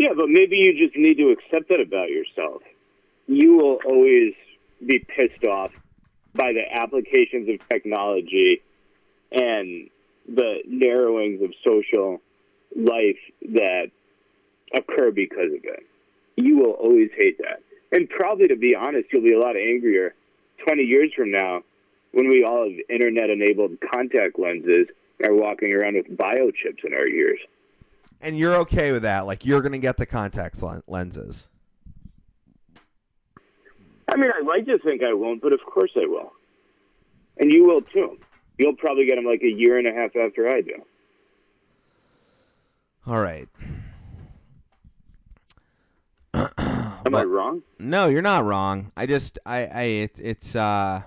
Yeah, but maybe you just need to accept that about yourself. You will always be pissed off by the applications of technology and the narrowings of social life that occur because of it. You will always hate that. And probably, to be honest, you'll be a lot angrier 20 years from now when we all have internet enabled contact lenses and are walking around with biochips in our ears. And you're okay with that? Like you're going to get the contact lenses? I mean, I like to think I won't, but of course I will. And you will too. You'll probably get them like a year and a half after I do. All right. Am I wrong? No, you're not wrong. I just, I, I, it, it's, uh,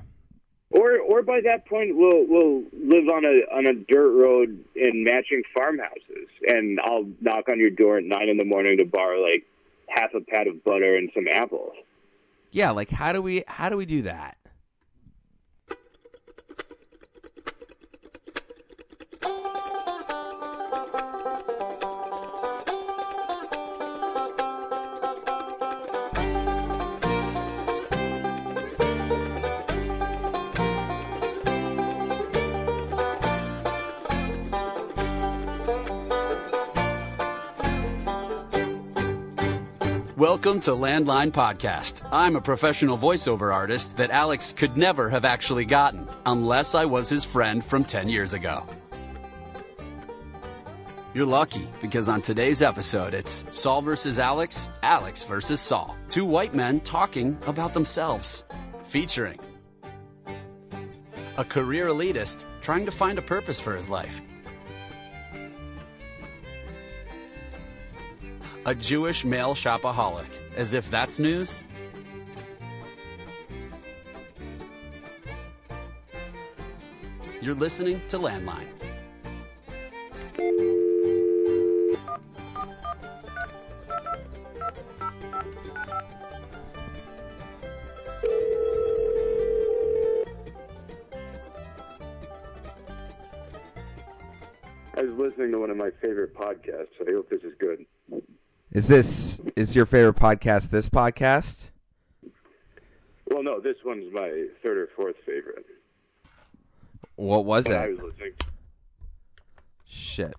or, or by that point, we'll we'll live on a on a dirt road in matching farmhouses, and I'll knock on your door at nine in the morning to borrow like half a pat of butter and some apples. Yeah, like how do we how do we do that? Welcome to Landline Podcast. I'm a professional voiceover artist that Alex could never have actually gotten unless I was his friend from 10 years ago. You're lucky because on today's episode, it's Saul versus Alex, Alex versus Saul. Two white men talking about themselves. Featuring a career elitist trying to find a purpose for his life a Jewish male shopaholic, as if that's news. You're listening to Landline. I was listening to one of my favorite podcasts. So I hope this is good. Is this is your favorite podcast? This podcast? Well, no, this one's my third or fourth favorite. What was When it? I was listening. Shit.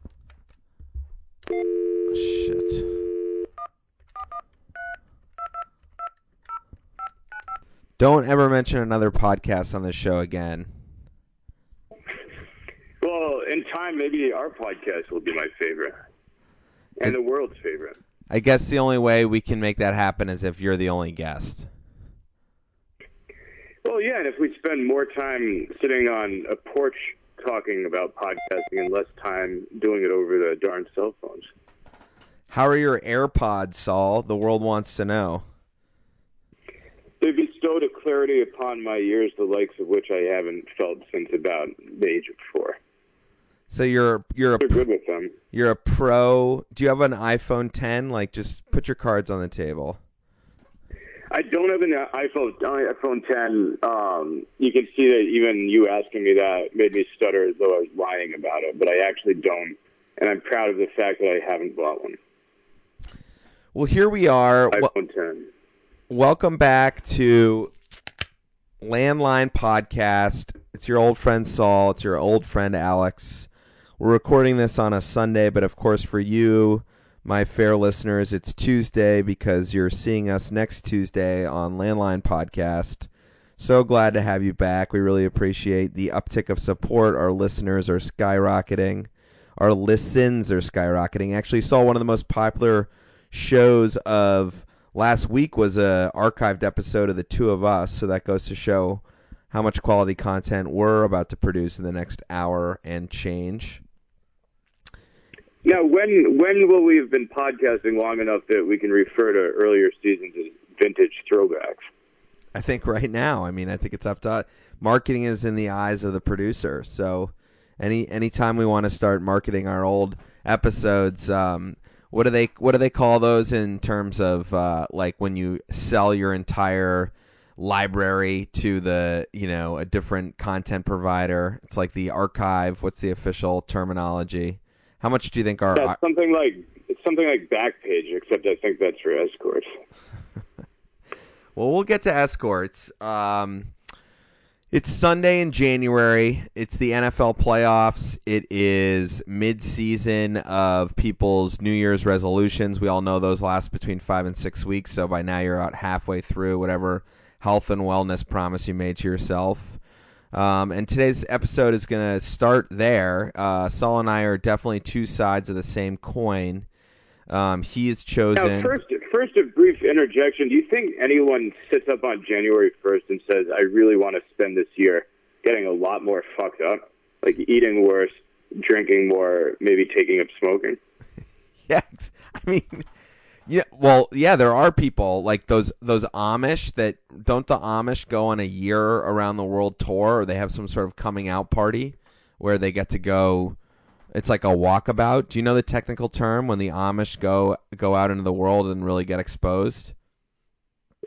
Shit. Don't ever mention another podcast on the show again. Well, in time, maybe our podcast will be my favorite and the world's favorite. I guess the only way we can make that happen is if you're the only guest. Well, yeah, and if we spend more time sitting on a porch talking about podcasting and less time doing it over the darn cell phones. How are your AirPods, Saul? The world wants to know. They bestowed a clarity upon my ears the likes of which I haven't felt since about the age of four. So you're you're a They're good with them. you're a pro. Do you have an iPhone 10? Like, just put your cards on the table. I don't have an iPhone iPhone 10. Um, you can see that even you asking me that made me stutter as though I was lying about it, but I actually don't, and I'm proud of the fact that I haven't bought one. Well, here we are. iPhone 10. welcome back to Landline Podcast. It's your old friend Saul. It's your old friend Alex. We're recording this on a Sunday, but of course, for you, my fair listeners, it's Tuesday because you're seeing us next Tuesday on Landline Podcast. So glad to have you back. We really appreciate the uptick of support. Our listeners are skyrocketing. Our listens are skyrocketing. Actually, saw one of the most popular shows of last week was a archived episode of the two of us. So that goes to show how much quality content we're about to produce in the next hour and change. Now, when when will we have been podcasting long enough that we can refer to earlier seasons as vintage throwbacks? I think right now. I mean, I think it's up to marketing is in the eyes of the producer. So any anytime we want to start marketing our old episodes, um, what do they what do they call those in terms of uh, like when you sell your entire library to the you know a different content provider? It's like the archive. What's the official terminology? How much do you think are? That's something like it's something like Backpage, except I think that's for escorts. well, we'll get to escorts. Um, it's Sunday in January. It's the NFL playoffs. It is mid-season of people's New Year's resolutions. We all know those last between five and six weeks. So by now you're out halfway through whatever health and wellness promise you made to yourself. Um, and today's episode is going to start there. Uh, Saul and I are definitely two sides of the same coin. Um, he is chosen. Now, first, first, a brief interjection. Do you think anyone sits up on January 1st and says, I really want to spend this year getting a lot more fucked up? Like eating worse, drinking more, maybe taking up smoking? yeah. I mean, yeah, well, yeah, there are people like those those Amish that don't the Amish go on a year around the world tour or they have some sort of coming out party where they get to go it's like a walkabout. Do you know the technical term when the Amish go go out into the world and really get exposed?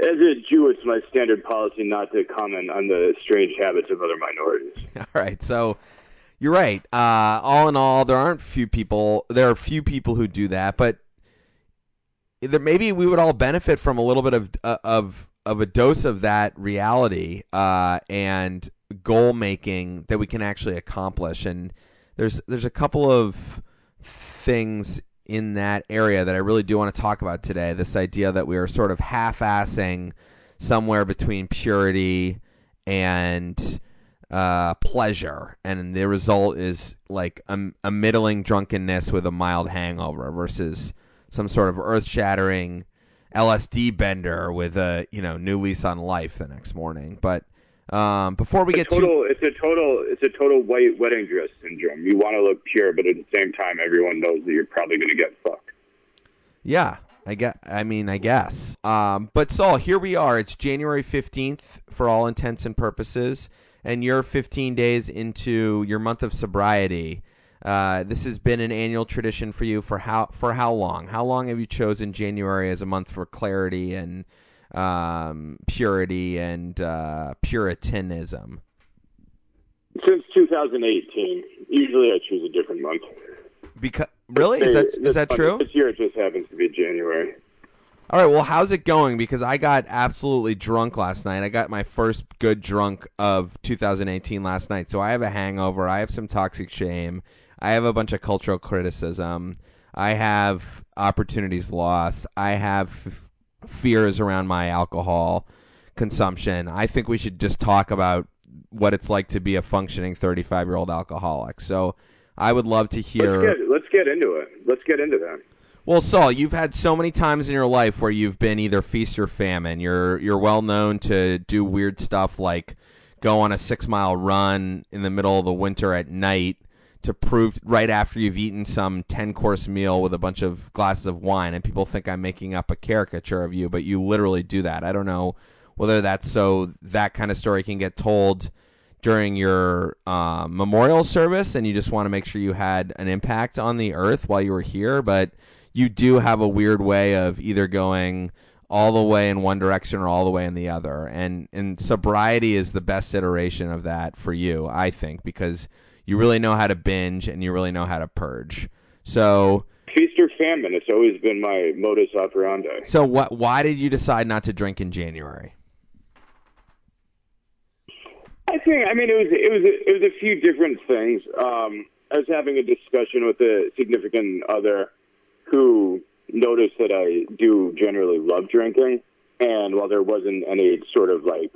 As a Jew, it's my standard policy not to comment on the strange habits of other minorities. All right, so you're right. Uh, all in all, there aren't few people. There are few people who do that, but there maybe we would all benefit from a little bit of uh, of of a dose of that reality uh, and goal making that we can actually accomplish and there's there's a couple of things in that area that I really do want to talk about today. This idea that we are sort of half-assing somewhere between purity and uh, pleasure, and the result is like a, a middling drunkenness with a mild hangover versus some sort of earth-shattering LSD bender with a you know new lease on life the next morning. But um, before we get total, to it's a total, it's a total white wedding dress syndrome. You want to look pure, but at the same time, everyone knows that you're probably going to get fucked. Yeah, I get. I mean, I guess. Um, but Saul, here we are. It's January fifteenth for all intents and purposes, and you're 15 days into your month of sobriety. Uh, this has been an annual tradition for you for how for how long? How long have you chosen January as a month for clarity and um, purity and uh, puritanism? Since 2018. Usually, I choose a different month. Because really, is that is that true? This year, it just happens to be January. All right. Well, how's it going? Because I got absolutely drunk last night. I got my first good drunk of 2018 last night. So I have a hangover. I have some toxic shame. I have a bunch of cultural criticism. I have opportunities lost. I have fears around my alcohol consumption. I think we should just talk about what it's like to be a functioning 35 year old alcoholic. So I would love to hear. Let's get, let's get into it. Let's get into that. Well, Saul, you've had so many times in your life where you've been either feast or famine. You're you're well known to do weird stuff like go on a six mile run in the middle of the winter at night to prove right after you've eaten some 10 course meal with a bunch of glasses of wine and people think I'm making up a caricature of you but you literally do that. I don't know whether that's so that kind of story can get told during your uh, memorial service and you just want to make sure you had an impact on the earth while you were here but you do have a weird way of either going all the way in one direction or all the way in the other and and sobriety is the best iteration of that for you I think because you really know how to binge and you really know how to purge. So feast or famine. It's always been my modus operandi. So what? Why did you decide not to drink in January? I think. I mean, it was it was it was a few different things. Um, I was having a discussion with a significant other who noticed that I do generally love drinking, and while there wasn't any sort of like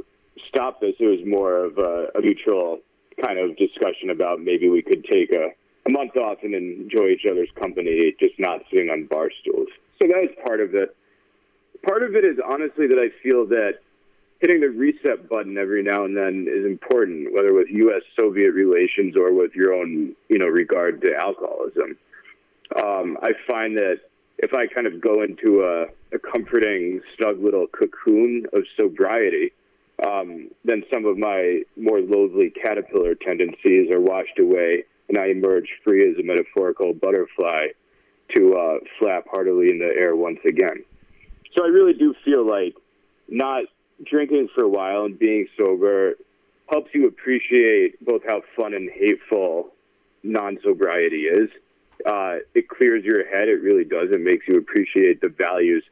stop this, it was more of a, a mutual kind of discussion about maybe we could take a, a month off and enjoy each other's company, just not sitting on bar stools. So that is part of it. Part of it is honestly that I feel that hitting the reset button every now and then is important, whether with U.S. Soviet relations or with your own, you know, regard to alcoholism. Um, I find that if I kind of go into a, a comforting, snug little cocoon of sobriety, um, then some of my more loathly caterpillar tendencies are washed away, and I emerge free as a metaphorical butterfly to uh, flap heartily in the air once again. So I really do feel like not drinking for a while and being sober helps you appreciate both how fun and hateful non sobriety is, Uh, it clears your head. It really does. It makes you appreciate the values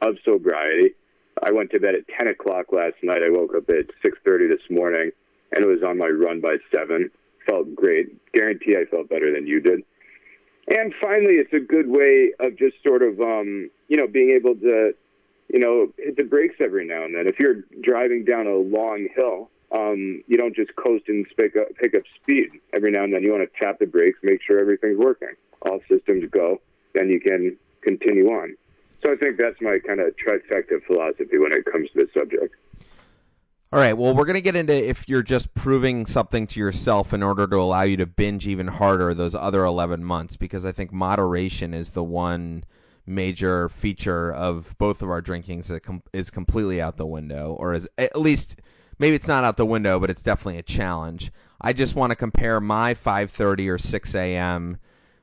of sobriety. I went to bed at 10 o'clock last night. I woke up at 6:30 this morning, and it was on my run by seven. Felt great. Guarantee I felt better than you did. And finally, it's a good way of just sort of, um, you know, being able to, you know, hit the brakes every now and then. If you're driving down a long hill, um, you don't just coast and pick up, pick up speed. Every now and then, you want to tap the brakes, make sure everything's working. All systems go, then you can continue on. So I think that's my kind of trifecta philosophy when it comes to this subject. All right. Well, we're going to get into if you're just proving something to yourself in order to allow you to binge even harder those other 11 months, because I think moderation is the one major feature of both of our drinkings that com- is completely out the window, or is at least maybe it's not out the window, but it's definitely a challenge. I just want to compare my 5:30 or 6 a.m.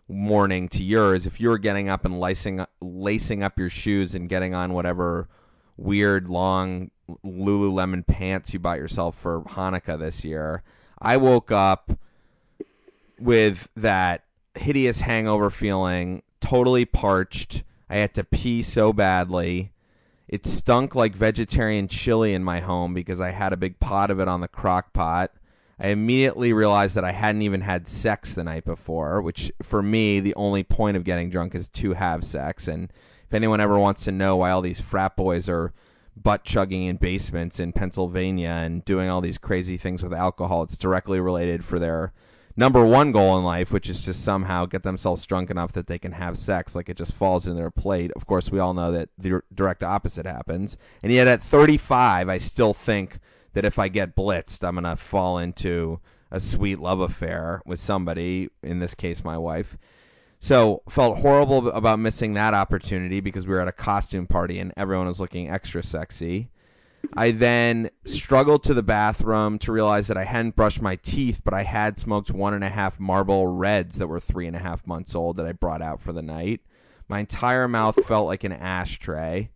morning to yours. If you're getting up and lacing lacing up your shoes and getting on whatever weird long Lululemon pants you bought yourself for Hanukkah this year. I woke up with that hideous hangover feeling, totally parched. I had to pee so badly. It stunk like vegetarian chili in my home because I had a big pot of it on the crock pot. I immediately realized that I hadn't even had sex the night before, which for me, the only point of getting drunk is to have sex. And if anyone ever wants to know why all these frat boys are butt chugging in basements in Pennsylvania and doing all these crazy things with alcohol. It's directly related for their number one goal in life, which is to somehow get themselves drunk enough that they can have sex. Like it just falls in their plate. Of course, we all know that the direct opposite happens. And yet at 35, I still think that if I get blitzed, I'm to fall into a sweet love affair with somebody, in this case, my wife. So felt horrible about missing that opportunity because we were at a costume party and everyone was looking extra sexy. I then struggled to the bathroom to realize that I hadn't brushed my teeth, but I had smoked one and a half Marlboro Reds that were three and a half months old that I brought out for the night. My entire mouth felt like an ashtray.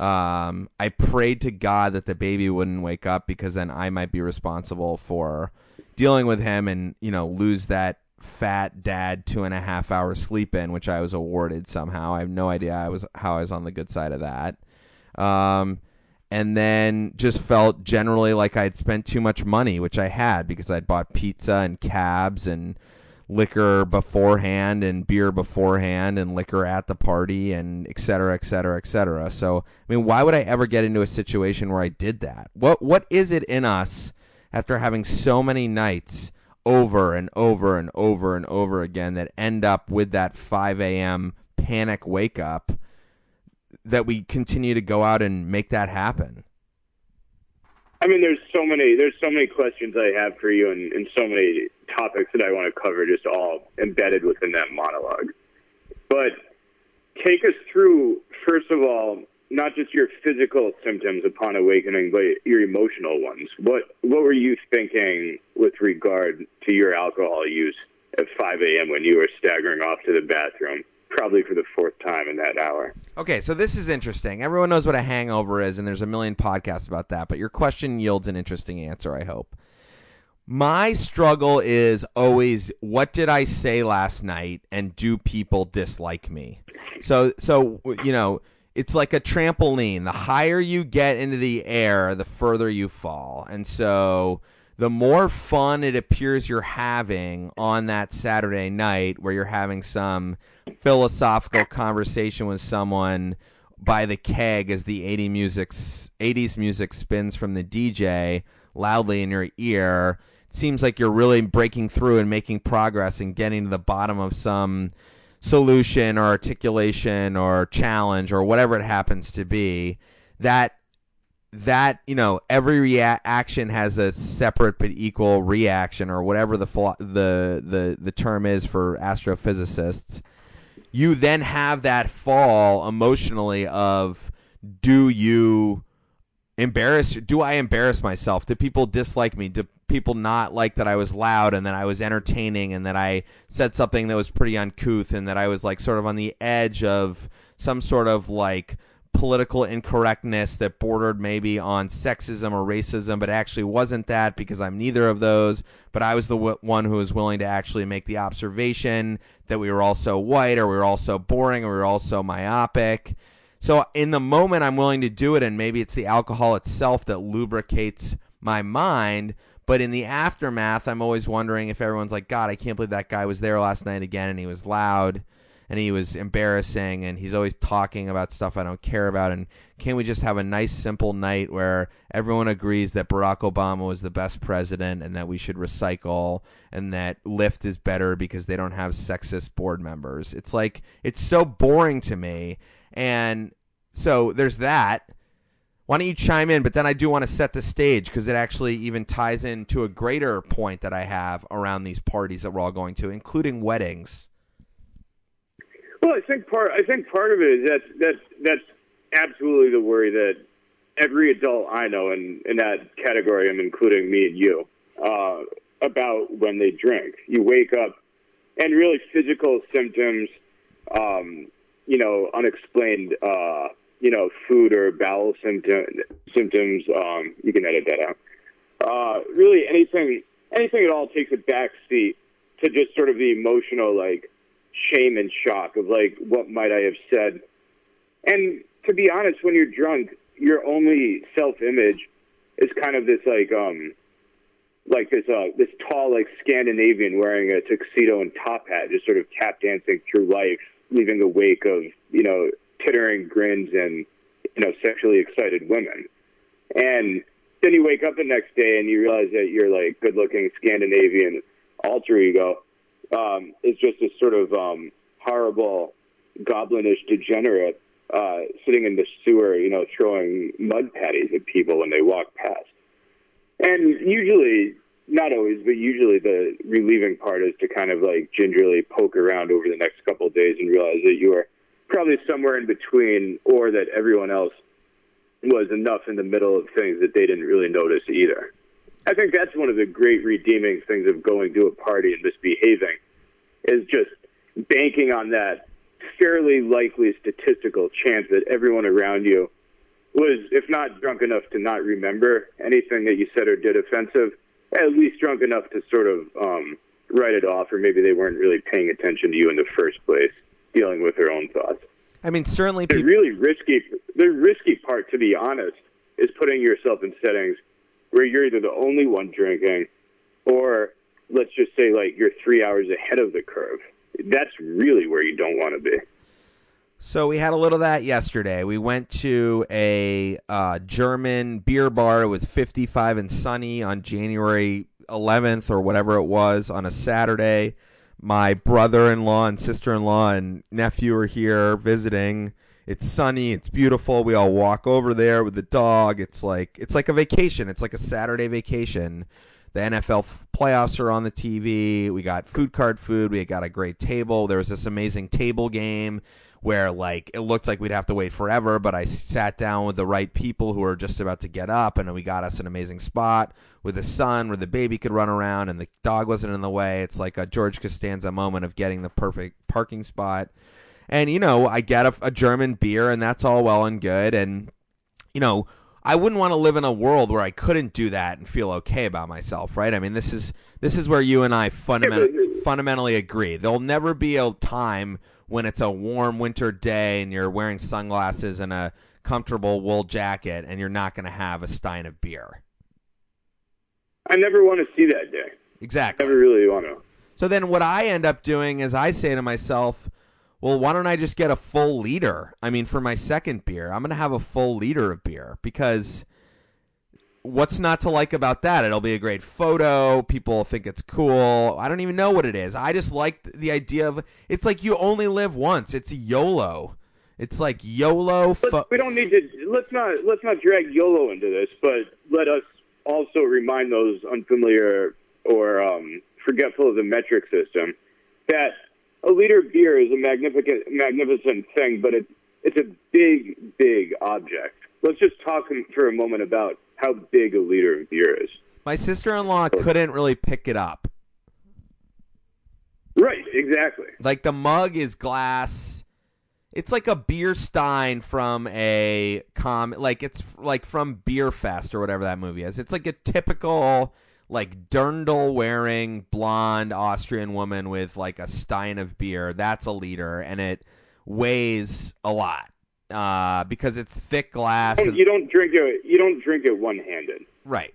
Um, I prayed to God that the baby wouldn't wake up because then I might be responsible for dealing with him and you know lose that fat dad two and a half hours sleep in, which I was awarded somehow. I have no idea I was how I was on the good side of that. Um, and then just felt generally like I'd spent too much money, which I had because I'd bought pizza and cabs and liquor beforehand and beer beforehand and liquor at the party and et cetera, et cetera, et cetera. So, I mean, why would I ever get into a situation where I did that? What What is it in us after having so many nights over and over and over and over again that end up with that 5 a.m. panic wake up that we continue to go out and make that happen? I mean, there's so many there's so many questions I have for you, and, and so many topics that I want to cover, just all embedded within that monologue. But take us through, first of all, not just your physical symptoms upon awakening, but your emotional ones. What what were you thinking with regard to your alcohol use at 5 a.m. when you were staggering off to the bathroom, probably for the fourth time in that hour? Okay, so this is interesting. Everyone knows what a hangover is, and there's a million podcasts about that. But your question yields an interesting answer. I hope. My struggle is always what did I say last night, and do people dislike me? So, so you know it's like a trampoline. The higher you get into the air, the further you fall. And so the more fun it appears you're having on that Saturday night where you're having some philosophical conversation with someone by the keg as the 80 music 80s music spins from the DJ loudly in your ear it seems like you're really breaking through and making progress and getting to the bottom of some solution or articulation or challenge or whatever it happens to be. That that you know every reaction has a separate but equal reaction or whatever the the the the term is for astrophysicists. You then have that fall emotionally of do you embarrass do I embarrass myself? Do people dislike me? Do people not like that I was loud and that I was entertaining and that I said something that was pretty uncouth and that I was like sort of on the edge of some sort of like political incorrectness that bordered maybe on sexism or racism, but actually wasn't that because I'm neither of those. But I was the w- one who was willing to actually make the observation that we were all so white or we were all so boring or we were all so myopic. So in the moment, I'm willing to do it, and maybe it's the alcohol itself that lubricates my mind. But in the aftermath, I'm always wondering if everyone's like, God, I can't believe that guy was there last night again and he was loud and he was embarrassing and he's always talking about stuff I don't care about. And can we just have a nice, simple night where everyone agrees that Barack Obama was the best president and that we should recycle and that Lyft is better because they don't have sexist board members? It's like, it's so boring to me. And so there's that why don't you chime in? But then I do want to set the stage because it actually even ties into a greater point that I have around these parties that we're all going to, including weddings. Well, I think part I think part of it is that that that's absolutely the worry that every adult I know, and in that category, I'm including me and you, uh, about when they drink. You wake up, and really physical symptoms, um, you know, unexplained. Uh, you know, food or bowel symptom, symptoms, um, you can edit that out. Uh, really, anything, anything at all takes a back seat to just sort of the emotional, like, shame and shock of, like, what might I have said? And to be honest, when you're drunk, your only self-image is kind of this, like, um, like this, uh, this tall, like, Scandinavian wearing a tuxedo and top hat, just sort of tap dancing through life, leaving a wake of, you know, tittering grins and you know sexually excited women and then you wake up the next day and you realize that you're like good looking scandinavian alter ego um, is just a sort of um, horrible goblinish degenerate uh, sitting in the sewer you know throwing mud patties at people when they walk past and usually not always, but usually the relieving part is to kind of like gingerly poke around over the next couple of days and realize that you are probably somewhere in between, or that everyone else was enough in the middle of things that they didn't really notice either. I think that's one of the great redeeming things of going to a party and misbehaving, is just banking on that fairly likely statistical chance that everyone around you was, if not drunk enough to not remember anything that you said or did offensive, at least drunk enough to sort of um, write it off, or maybe they weren't really paying attention to you in the first place dealing with their own thoughts. I mean, certainly the really risky, the risky part, to be honest, is putting yourself in settings where you're either the only one drinking, or let's just say like you're three hours ahead of the curve. That's really where you don't want to be. So we had a little of that yesterday. We went to a uh, German beer bar. It was 55 and sunny on January 11th or whatever it was on a Saturday my brother-in-law and sister-in-law and nephew are here visiting. It's sunny, it's beautiful. We all walk over there with the dog. It's like it's like a vacation. It's like a Saturday vacation. The NFL playoffs are on the TV. We got food cart food. We got a great table. There was this amazing table game where like it looked like we'd have to wait forever, but I sat down with the right people who were just about to get up, and we got us an amazing spot with the sun where the baby could run around and the dog wasn't in the way. It's like a George Costanza moment of getting the perfect parking spot. And you know, I get a, a German beer, and that's all well and good, and you know. I wouldn't want to live in a world where I couldn't do that and feel okay about myself, right? I mean, this is this is where you and I fundamentally fundamentally agree. There'll never be a time when it's a warm winter day and you're wearing sunglasses and a comfortable wool jacket and you're not going to have a stein of beer. I never want to see that day. Exactly. Never really want to. So then what I end up doing is I say to myself, well, why don't I just get a full liter? I mean, for my second beer, I'm going to have a full liter of beer because what's not to like about that? It'll be a great photo. People think it's cool. I don't even know what it is. I just like the idea of it's like you only live once. It's YOLO. It's like YOLO. Fo- we don't need to. Let's not. Let's not drag YOLO into this. But let us also remind those unfamiliar or um, forgetful of the metric system that a liter of beer is a magnificent, magnificent thing, but it's it's a big, big object. Let's just talk for a moment about how big a liter of beer is. My sister-in-law couldn't really pick it up. Right, exactly. Like the mug is glass. It's like a beer stein from a com like it's like from Beerfest or whatever that movie is. It's like a typical like dirndl wearing blonde Austrian woman with like a stein of beer. That's a liter and it weighs a lot. Uh, because it's thick glass. and- You don't drink it. You don't drink it one handed. Right.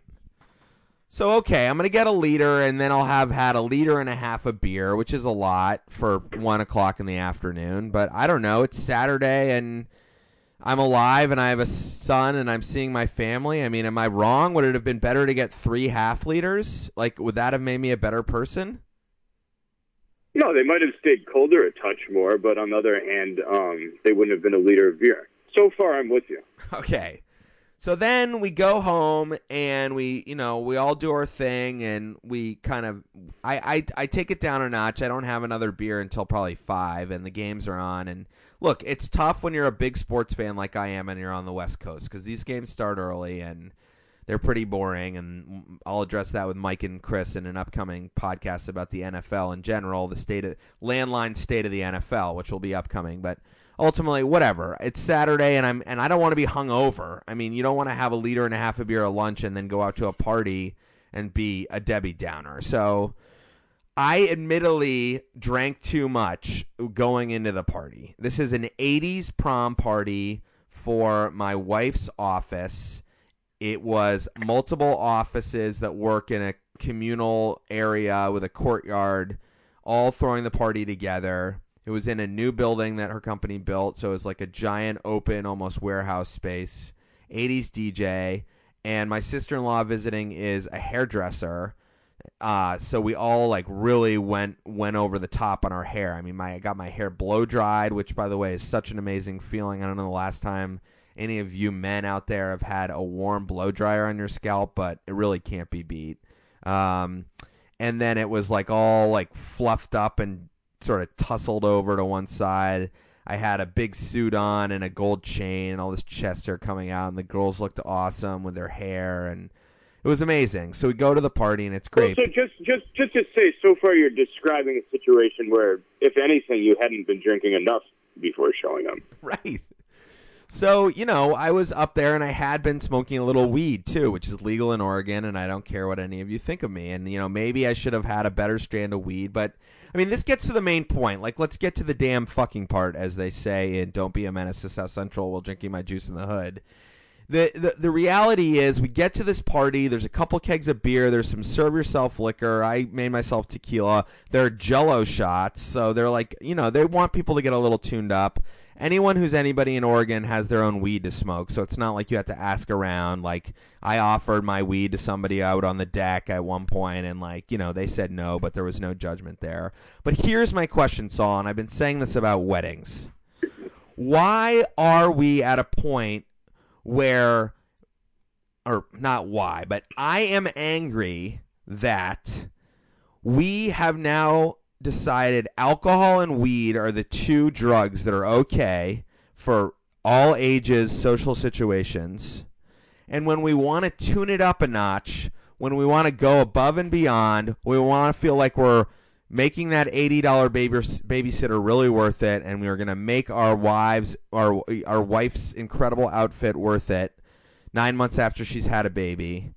So okay, I'm gonna get a liter, and then I'll have had a liter and a half of beer, which is a lot for one o'clock in the afternoon. But I don't know. It's Saturday, and I'm alive, and I have a son, and I'm seeing my family. I mean, am I wrong? Would it have been better to get three half liters? Like, would that have made me a better person? No, they might have stayed colder a touch more, but on the other hand, um, they wouldn't have been a liter of beer. So far, I'm with you. Okay. So then we go home and we, you know, we all do our thing and we kind of, I, I, I take it down a notch. I don't have another beer until probably five and the games are on. And look, it's tough when you're a big sports fan like I am and you're on the West Coast because these games start early and they're pretty boring. And I'll address that with Mike and Chris in an upcoming podcast about the NFL in general, the state of landline state of the NFL, which will be upcoming. But ultimately, whatever. It's Saturday, and I'm and I don't want to be hungover. I mean, you don't want to have a liter and a half of beer at lunch and then go out to a party and be a Debbie Downer. So. I admittedly drank too much going into the party. This is an 80s prom party for my wife's office. It was multiple offices that work in a communal area with a courtyard, all throwing the party together. It was in a new building that her company built, so it was like a giant open, almost warehouse space. 80s DJ, and my sister in law visiting is a hairdresser. Uh, so we all like really went went over the top on our hair. I mean, my I got my hair blow dried, which by the way is such an amazing feeling. I don't know the last time any of you men out there have had a warm blow dryer on your scalp, but it really can't be beat. Um, and then it was like all like fluffed up and sort of tussled over to one side. I had a big suit on and a gold chain and all this chest hair coming out, and the girls looked awesome with their hair, and it was amazing. So we go to the party, and it's great. Well, so just just just to say, so far you're describing a situation where, if anything, you hadn't been drinking enough before showing up. Right. So, you know, I was up there and I had been smoking a little weed too, which is legal in Oregon, and I don't care what any of you think of me. And, you know, maybe I should have had a better strand of weed, but I mean, this gets to the main point. Like, let's get to the damn fucking part, as they say in Don't Be a Menace to South Central while drinking my juice in the hood. The, the reality is we get to this party there's a couple kegs of beer there's some serve yourself liquor. I made myself tequila. There are jello shots so they're like you know they want people to get a little tuned up. Anyone who's anybody in oregon has their own weed to smoke so it's not like you have to ask around. Like i offered my weed to somebody out on the deck at one point and like you know they said no but there was no judgment there. But here's my question saul and i've been saying this about weddings. Why are we at a point where or not why, but I am angry that we have now decided alcohol and weed are the two drugs that are okay for all ages, social situations. And when we want to tune it up a notch, when we want to go above and beyond, we want to feel like we're making that $80 baby, babysitter really worth it and we are going to make our wives our our wife's incredible outfit worth it 9 months after she's had a baby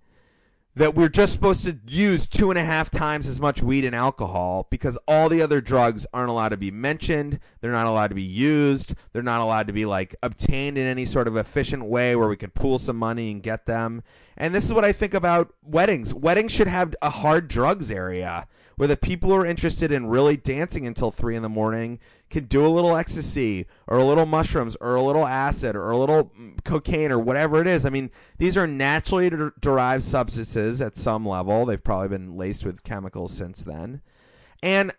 that we're just supposed to use two and a half times as much weed and alcohol because all the other drugs aren't allowed to be mentioned. They're not allowed to be used. They're not allowed to be like obtained in any sort of efficient way where we could pool some money and get them. And this is what I think about weddings. Weddings should have a hard drugs area where the people who are interested in really dancing until three in the morning can do a little ecstasy or a little mushrooms or a little acid or a little mm, cocaine or whatever it is. I mean, these are naturally der- derived substances at some level. They've probably been laced with chemicals since then. And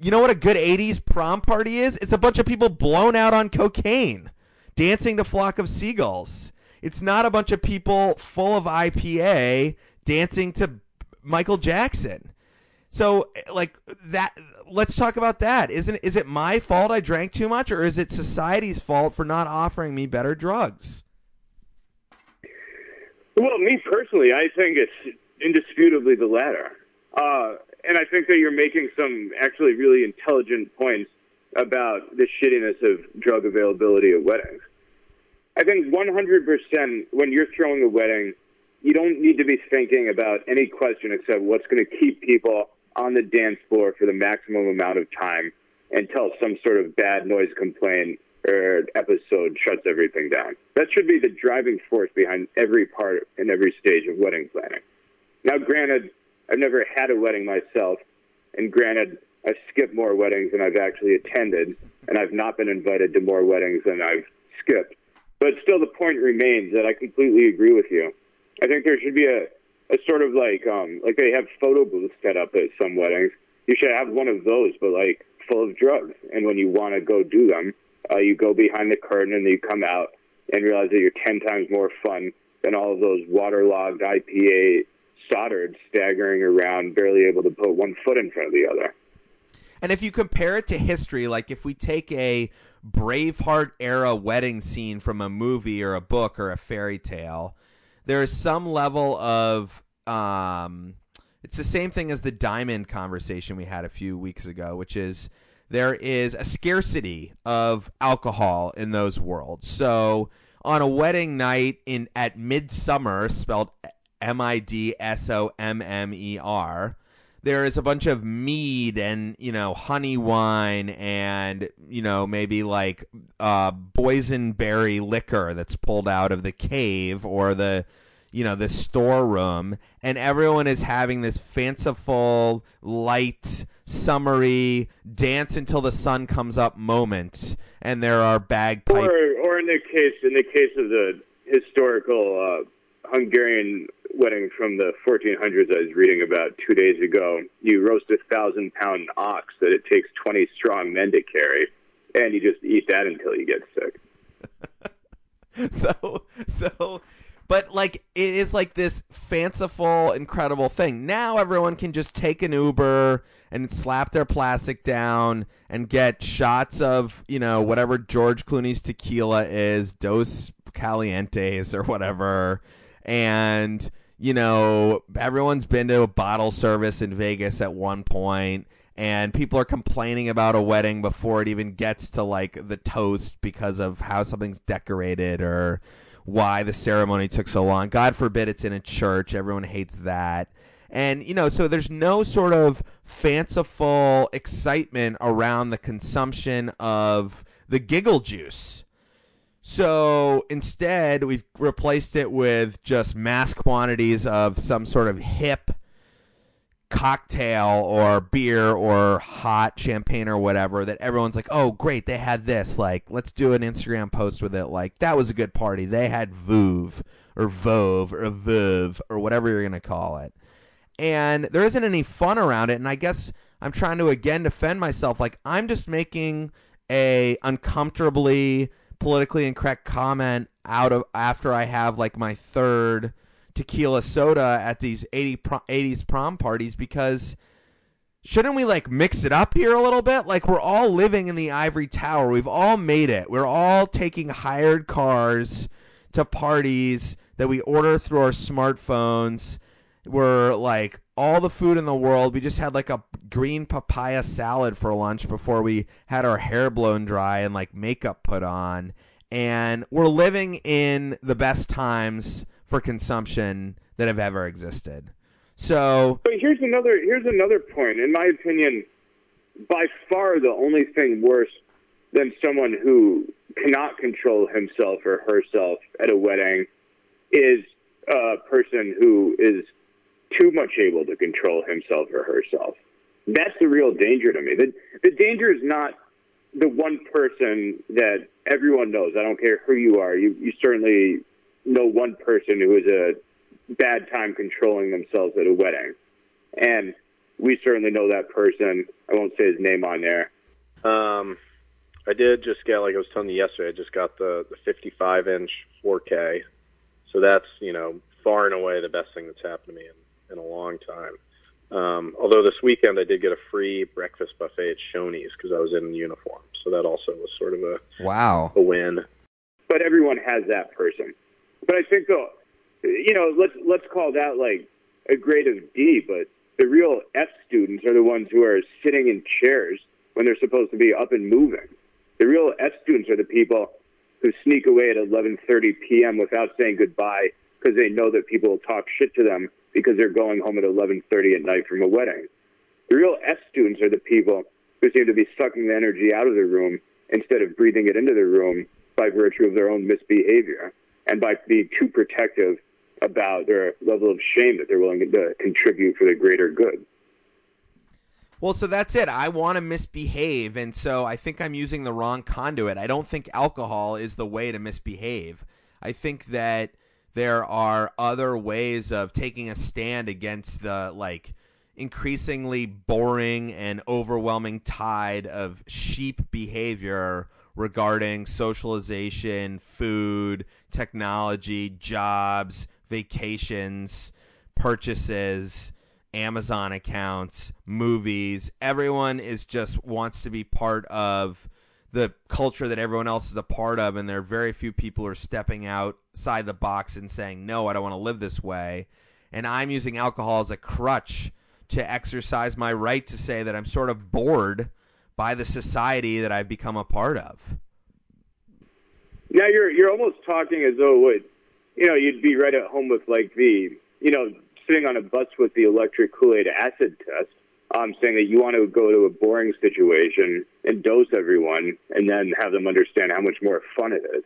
you know what a good 80s prom party is? It's a bunch of people blown out on cocaine, dancing to Flock of Seagulls. It's not a bunch of people full of IPA dancing to Michael Jackson. So like that let's talk about that. Isn't is it my fault I drank too much or is it society's fault for not offering me better drugs? Well, me personally, I think it's indisputably the latter. Uh, and I think that you're making some actually really intelligent points about the shittiness of drug availability at weddings. I think 100% when you're throwing a wedding, you don't need to be thinking about any question except what's going to keep people on the dance floor for the maximum amount of time until some sort of bad noise complaint or episode shuts everything down. That should be the driving force behind every part and every stage of wedding planning. Now, granted, I've never had a wedding myself, and granted, I've skipped more weddings than I've actually attended, and I've not been invited to more weddings than I've skipped. But still, the point remains that I completely agree with you. I think there should be a, a sort of like um like they have photo booths set up at some weddings. You should have one of those, but like full of drugs. And when you want to go do them, uh, you go behind the curtain and you come out and realize that you're ten times more fun than all of those waterlogged IPA soldered staggering around, barely able to put one foot in front of the other. And if you compare it to history, like if we take a Braveheart era wedding scene from a movie or a book or a fairy tale, there is some level of um, it's the same thing as the diamond conversation we had a few weeks ago, which is there is a scarcity of alcohol in those worlds. So on a wedding night in at Midsommar, spelled M I D S O M M E R, there is a bunch of mead and you know honey wine and you know maybe like uh, boysenberry liquor that's pulled out of the cave or the you know the storeroom. And everyone is having this fanciful light summery dance until the sun comes up moment. And there are bagpipes. Or, or in the case in the case of the historical uh, hungarian wedding from the 1400s I was reading about two days ago. You roast a thousand pound ox that it takes 20 strong men to carry, and you just eat that until you get sick. so, so, but like it is like this fanciful, incredible thing. Now everyone can just take an Uber and slap their plastic down and get shots of you know whatever George Clooney's tequila is, Dos Calientes or whatever, and you know, everyone's been to a bottle service in Vegas at one point, and people are complaining about a wedding before it even gets to like the toast because of how something's decorated or why the ceremony took so long. God forbid it's in a church. Everyone hates that. And, you know, so there's no sort of fanciful excitement around the consumption of the giggle juice so instead, we've replaced it with just mass quantities of some sort of hip cocktail or beer or hot champagne or whatever that everyone's like, oh, great, they had this. Like, let's do an Instagram post with it. Like, that was a good party. They had Vouv or Vove or Veuve or whatever you're going to call it. And there isn't any fun around it. And I guess I'm trying to again defend myself. Like, I'm just making a uncomfortably politically incorrect comment out of after I have like my third tequila soda at these 80 pro- 80s prom parties because shouldn't we like mix it up here a little bit? Like we're all living in the ivory tower. We've all made it. We're all taking hired cars to parties that we order through our smartphones. We're like all the food in the world. We just had like a green papaya salad for lunch before we had our hair blown dry and like makeup put on. And we're living in the best times for consumption that have ever existed. So, but here's another here's another point. In my opinion, by far the only thing worse than someone who cannot control himself or herself at a wedding is a person who is too much able to control himself or herself. That's the real danger to me. The, the danger is not the one person that everyone knows. I don't care who you are. You, you certainly know one person who is a bad time controlling themselves at a wedding. And we certainly know that person. I won't say his name on there. Um, I did just get, like I was telling you yesterday, I just got the, the 55 inch 4K. So that's, you know, far and away the best thing that's happened to me in in a long time. Um, although this weekend I did get a free breakfast buffet at Shoney's because I was in uniform, so that also was sort of a wow a win. But everyone has that person. But I think though, you know, let's let's call that like a grade of D. But the real F students are the ones who are sitting in chairs when they're supposed to be up and moving. The real S students are the people who sneak away at 11:30 p.m. without saying goodbye because they know that people will talk shit to them because they're going home at 11:30 at night from a wedding. The real S students are the people who seem to be sucking the energy out of the room instead of breathing it into the room by virtue of their own misbehavior and by being too protective about their level of shame that they're willing to contribute for the greater good. Well, so that's it. I want to misbehave, and so I think I'm using the wrong conduit. I don't think alcohol is the way to misbehave. I think that there are other ways of taking a stand against the like increasingly boring and overwhelming tide of sheep behavior regarding socialization, food, technology, jobs, vacations, purchases, Amazon accounts, movies. Everyone is just wants to be part of the culture that everyone else is a part of, and there are very few people who are stepping outside the box and saying, "No, I don't want to live this way." And I'm using alcohol as a crutch to exercise my right to say that I'm sort of bored by the society that I've become a part of. Yeah, you're you're almost talking as though it would, you know, you'd be right at home with like the, you know, sitting on a bus with the electric Kool Aid acid test, um, saying that you want to go to a boring situation and dose everyone, and then have them understand how much more fun it is.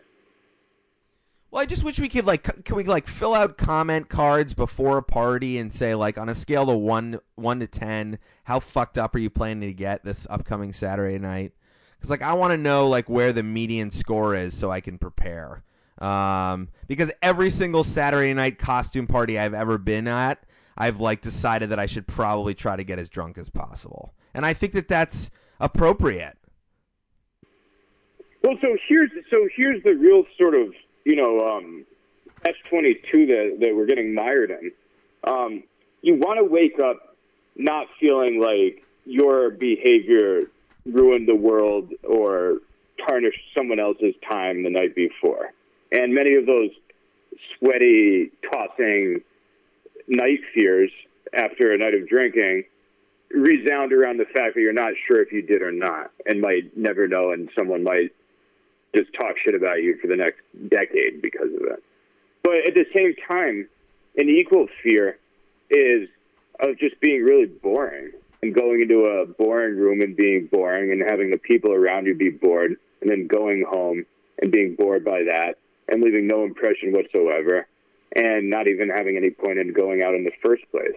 Well, I just wish we could like, can we like fill out comment cards before a party and say like on a scale of one one to ten, how fucked up are you planning to get this upcoming Saturday night? Because like I want to know like where the median score is so I can prepare. Um, because every single Saturday night costume party I've ever been at, I've like decided that I should probably try to get as drunk as possible, and I think that that's appropriate. Well, so here's so here's the real sort of you know um, S twenty two that that we're getting mired in. Um, you want to wake up not feeling like your behavior ruined the world or tarnished someone else's time the night before. And many of those sweaty, tossing night fears after a night of drinking resound around the fact that you're not sure if you did or not and might never know and someone might just talk shit about you for the next decade because of it. But at the same time, an equal fear is of just being really boring and going into a boring room and being boring and having the people around you be bored and then going home and being bored by that and leaving no impression whatsoever and not even having any point in going out in the first place.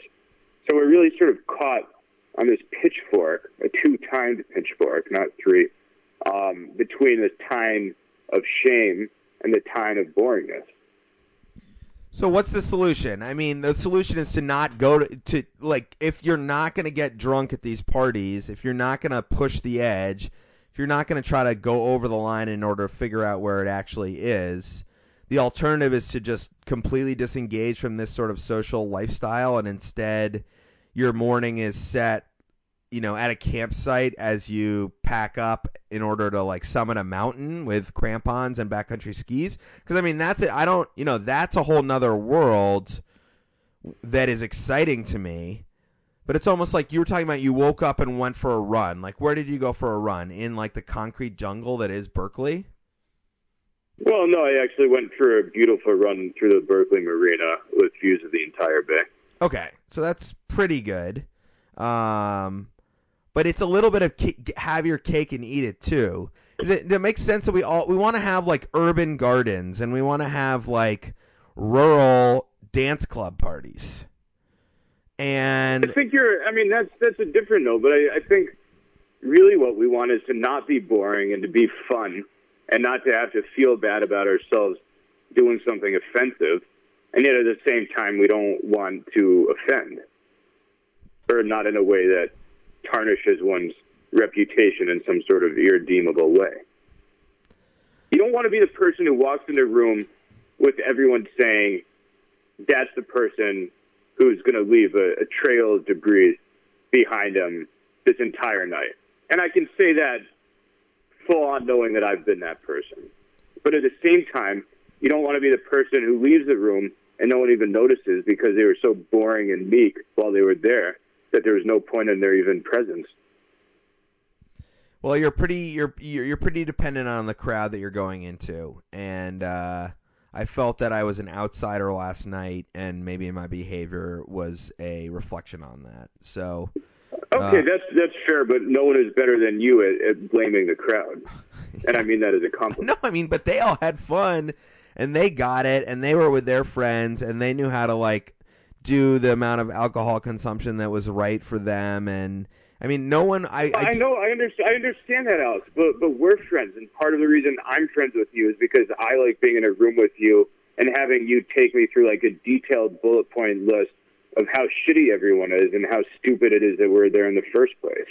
So we're really sort of caught on this pitchfork, a two-timed pitchfork, not three, um, between the time of shame and the time of boringness. So what's the solution? I mean, the solution is to not go to, to like if you're not going to get drunk at these parties, if you're not going to push the edge, if you're not going to try to go over the line in order to figure out where it actually is, the alternative is to just completely disengage from this sort of social lifestyle and instead your morning is set you know at a campsite as you pack up in order to like summit a mountain with crampons and backcountry skis because i mean that's it i don't you know that's a whole nother world that is exciting to me but it's almost like you were talking about you woke up and went for a run. Like where did you go for a run? In like the concrete jungle that is Berkeley? Well, no, I actually went for a beautiful run through the Berkeley Marina with views of the entire bay. Okay, so that's pretty good. Um, but it's a little bit of have your cake and eat it too. Is it, it makes sense that we all we want to have like urban gardens and we want to have like rural dance club parties. And I think you're. I mean, that's that's a different note, but I, I think really what we want is to not be boring and to be fun, and not to have to feel bad about ourselves doing something offensive, and yet at the same time we don't want to offend, or not in a way that tarnishes one's reputation in some sort of irredeemable way. You don't want to be the person who walks in a room with everyone saying, "That's the person who's going to leave a, a trail of debris behind him this entire night. And I can say that full on knowing that I've been that person. But at the same time, you don't want to be the person who leaves the room and no one even notices because they were so boring and meek while they were there that there was no point in their even presence. Well, you're pretty you're you're pretty dependent on the crowd that you're going into, and uh, I felt that I was an outsider last night, and maybe my behavior was a reflection on that. So, Okay, Uh, that's that's fair, but no one is better than you at, at blaming the crowd, and I mean that as a compliment. no, I mean, but they all had fun, and they got it, and they were with their friends, and they knew how to like do the amount of alcohol consumption that was right for them, and I mean, no one. I I know, I understand, I understand that, Alex. But but we're friends, and part of the reason I'm friends with you is because I like being in a room with you and having you take me through like a detailed bullet point list of how shitty everyone is and how stupid it is that we're there in the first place.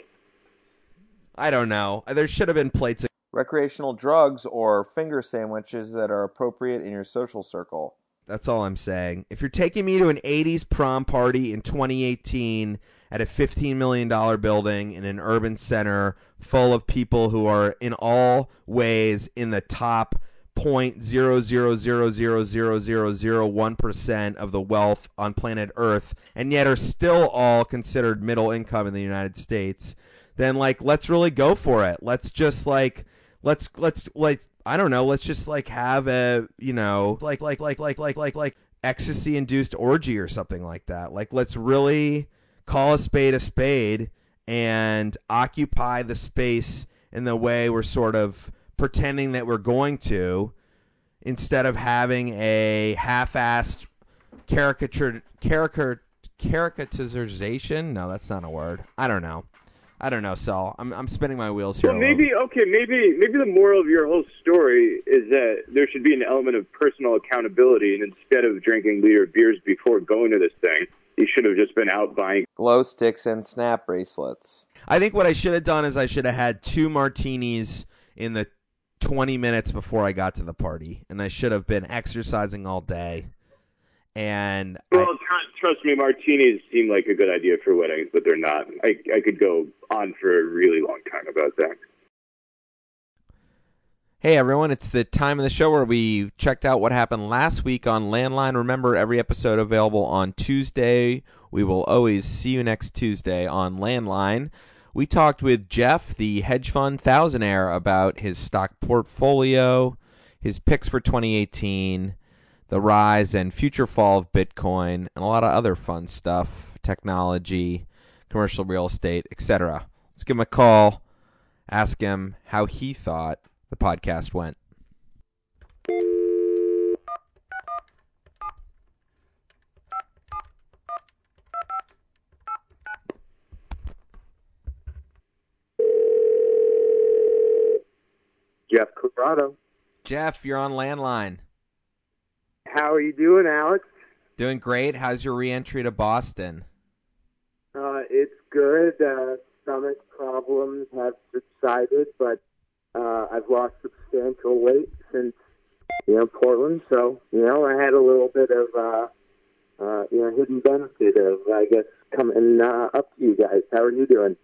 I don't know. There should have been plates of recreational drugs or finger sandwiches that are appropriate in your social circle. That's all I'm saying. If you're taking me to an 80s prom party in 2018 at a $15 million building in an urban center full of people who are in all ways in the top point zero zero zero zero zero zero zero one percent of the wealth on planet Earth, and yet are still all considered middle income in the United States, then like let's really go for it. Let's just like let's let's like I don't know, let's just like have a you know like like like like like like like ecstasy induced orgy or something like that. Like let's really call a spade a spade and occupy the space in the way we're sort of pretending that we're going to instead of having a half-assed caricature caricature caricaturization. No that's not a word. I don't know i don't know Saul. i'm, I'm spinning my wheels here Well, a maybe okay, maybe maybe the moral of your whole story is that there should be an element of personal accountability, and instead of drinking liter of beers before going to this thing, you should have just been out buying glow sticks and snap bracelets i think what i should have done is i should have had two martinis in the 20 minutes before i got to the party and i should have been exercising all day and I- Well, trust me, martinis seem like a good idea for weddings, but they're not. I I could go on for a really long time about that. Hey everyone, it's the time of the show where we checked out what happened last week on Landline. Remember, every episode available on Tuesday. We will always see you next Tuesday on Landline. We talked with Jeff, the hedge fund thousandaire, about his stock portfolio, his picks for 2018, the rise and future fall of Bitcoin, and a lot of other fun stuff, technology, commercial real estate, etc. Let's give him a call, ask him how he thought the podcast went. Jeff Corrado. Jeff, you're on landline. How are you doing, Alex? Doing great. How's your reentry to Boston? Uh, it's good. Uh, stomach problems have subsided, but uh, I've lost substantial weight since you know Portland. So you know I had a little bit of uh, uh, you know hidden benefit of I guess coming uh, up to you guys. How are you doing?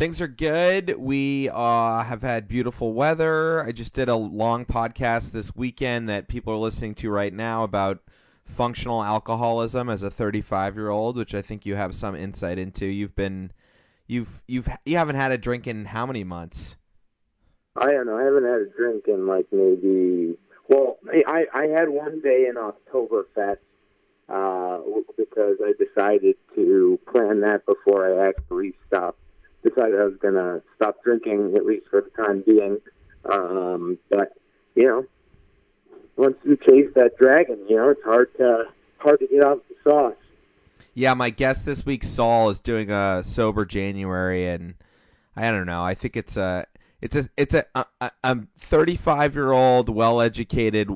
Things are good. We uh, have had beautiful weather. I just did a long podcast this weekend that people are listening to right now about functional alcoholism as a 35 year old, which I think you have some insight into. You've been, you've you've you haven't had a drink in how many months? I don't know. I haven't had a drink in like maybe. Well, I I had one day in Oktoberfest uh, because I decided to plan that before I actually stopped. Decided I was gonna stop drinking at least for the time being. Um, but you know, once you chase that dragon, you know it's hard to hard to get off the sauce. Yeah, my guest this week, Saul, is doing a sober January, and I don't know. I think it's a it's a it's a a 35 year old, well educated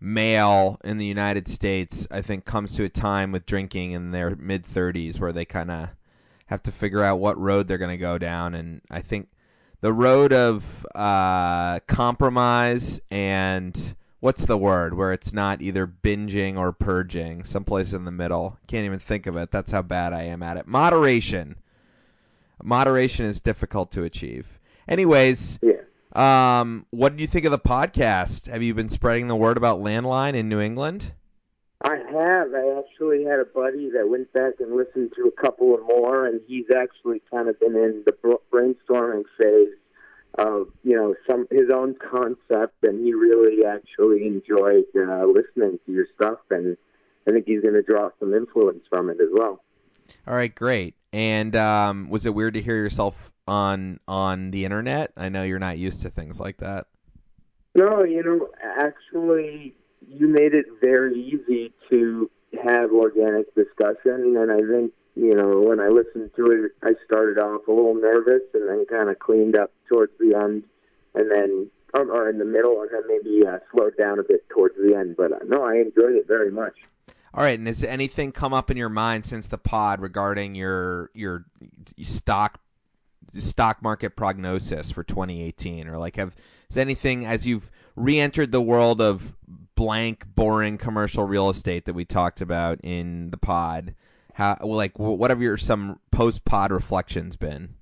male in the United States. I think comes to a time with drinking in their mid 30s where they kind of have to figure out what road they're going to go down, and I think the road of uh, compromise and what's the word where it's not either binging or purging someplace in the middle can't even think of it that's how bad i am at it. Moderation. Moderation is difficult to achieve. Anyways Yeah. um what did you think of the podcast? Have you been spreading the word about landline in new england I have. I actually had a buddy that went back and listened to a couple of more, and he's actually kind of been in the brainstorming phase of you know some his own concept, and he really actually enjoyed uh, listening to your stuff, and I think he's going to draw some influence from it as well. All right, great. And um, was it weird to hear yourself on on the internet? I know you're not used to things like that. No, you know, actually, you made it very easy to have organic discussion, and I think you know when I listened to it, I started off a little nervous, and then kind of cleaned up towards the end, and then or, or in the middle, and then maybe uh, slowed down a bit towards the end. But uh, no, I enjoyed it very much. All right, and has anything come up in your mind since the pod regarding your your stock stock market prognosis for 2018, or like have has anything as you've re-entered the world of blank, boring commercial real estate that we talked about in the pod? How like what have your some post pod reflections been?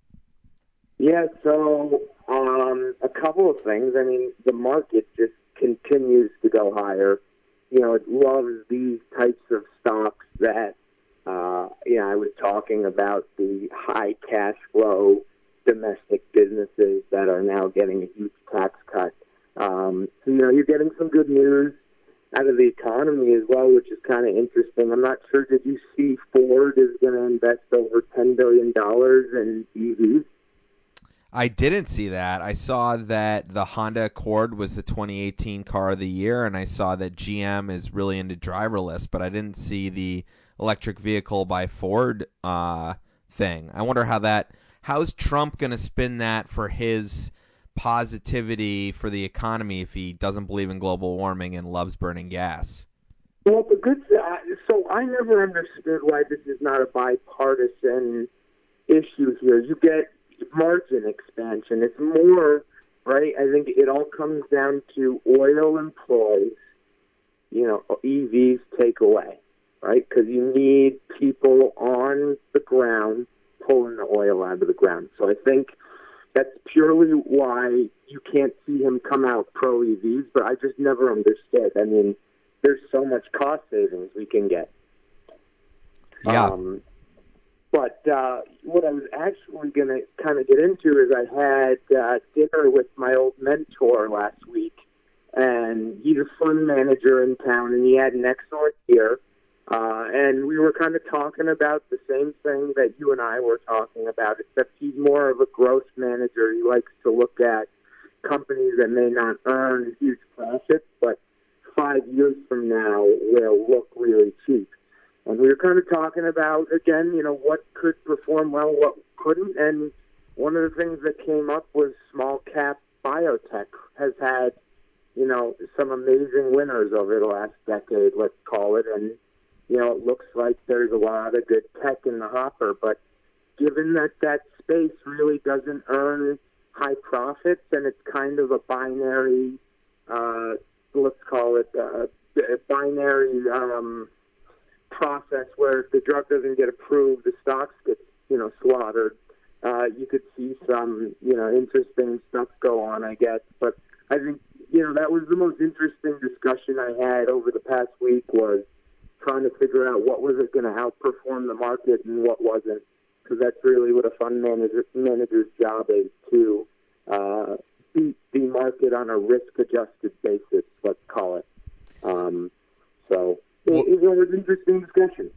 Yeah, so um, a couple of things. I mean, the market just continues to go higher you know, it loves these types of stocks that, uh, you know, I was talking about the high cash flow domestic businesses that are now getting a huge tax cut. Um, you know, you're getting some good news out of the economy as well, which is kind of interesting. I'm not sure. Did you see Ford is going to invest over $10 billion in EVs? I didn't see that. I saw that the Honda Accord was the 2018 car of the year, and I saw that GM is really into driverless, but I didn't see the electric vehicle by Ford uh, thing. I wonder how that. How's Trump going to spin that for his positivity for the economy if he doesn't believe in global warming and loves burning gas? Well, the good. So I never understood why this is not a bipartisan issue here. You get margin expansion. It's more, right? I think it all comes down to oil employees, you know, EVs take away, right? Because you need people on the ground pulling the oil out of the ground. So I think that's purely why you can't see him come out pro EVs, but I just never understood. I mean, there's so much cost savings we can get. Yeah. Um, but uh, what I was actually going to kind of get into is I had uh, dinner with my old mentor last week, and he's a fund manager in town, and he had an excellent year. Uh, and we were kind of talking about the same thing that you and I were talking about, except he's more of a growth manager. He likes to look at companies that may not earn huge profits, but five years from now will look really cheap. And we were kind of talking about, again, you know, what could perform well, what couldn't. And one of the things that came up was small cap biotech has had, you know, some amazing winners over the last decade, let's call it. And, you know, it looks like there's a lot of good tech in the hopper. But given that that space really doesn't earn high profits and it's kind of a binary, uh, let's call it uh, a binary, um, process where if the drug doesn't get approved, the stocks get you know slaughtered. Uh, you could see some you know interesting stuff go on, I guess. But I think you know that was the most interesting discussion I had over the past week was trying to figure out what was it going to outperform the market and what wasn't, because that's really what a fund manager manager's job is to uh, beat the market on a risk-adjusted basis. Let's call it. Um, so well, it, was an interesting discussion.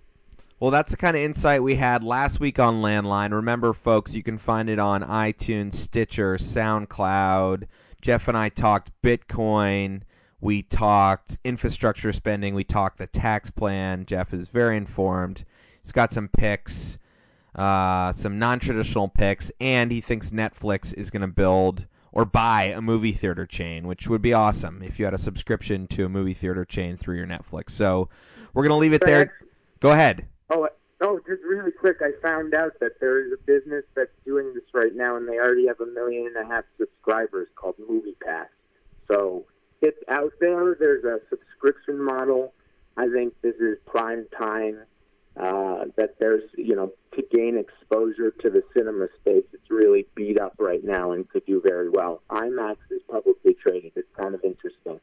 Well, that's the kind of insight we had last week on Landline. Remember, folks, you can find it on iTunes, Stitcher, SoundCloud. Jeff and I talked Bitcoin. We talked infrastructure spending. We talked the tax plan. Jeff is very informed. He's got some picks, uh, some non traditional picks, and he thinks Netflix is going to build or buy a movie theater chain, which would be awesome if you had a subscription to a movie theater chain through your Netflix. So we're going to leave it there. Go ahead. Oh, oh, just really quick. I found out that there is a business that's doing this right now, and they already have a million and a half subscribers called MoviePass. So it's out there. There's a subscription model. I think this is prime time uh, that there's, you know, to gain exposure to the cinema space, it's really beat up right now and could do very well. IMAX is publicly traded. It's kind of interesting.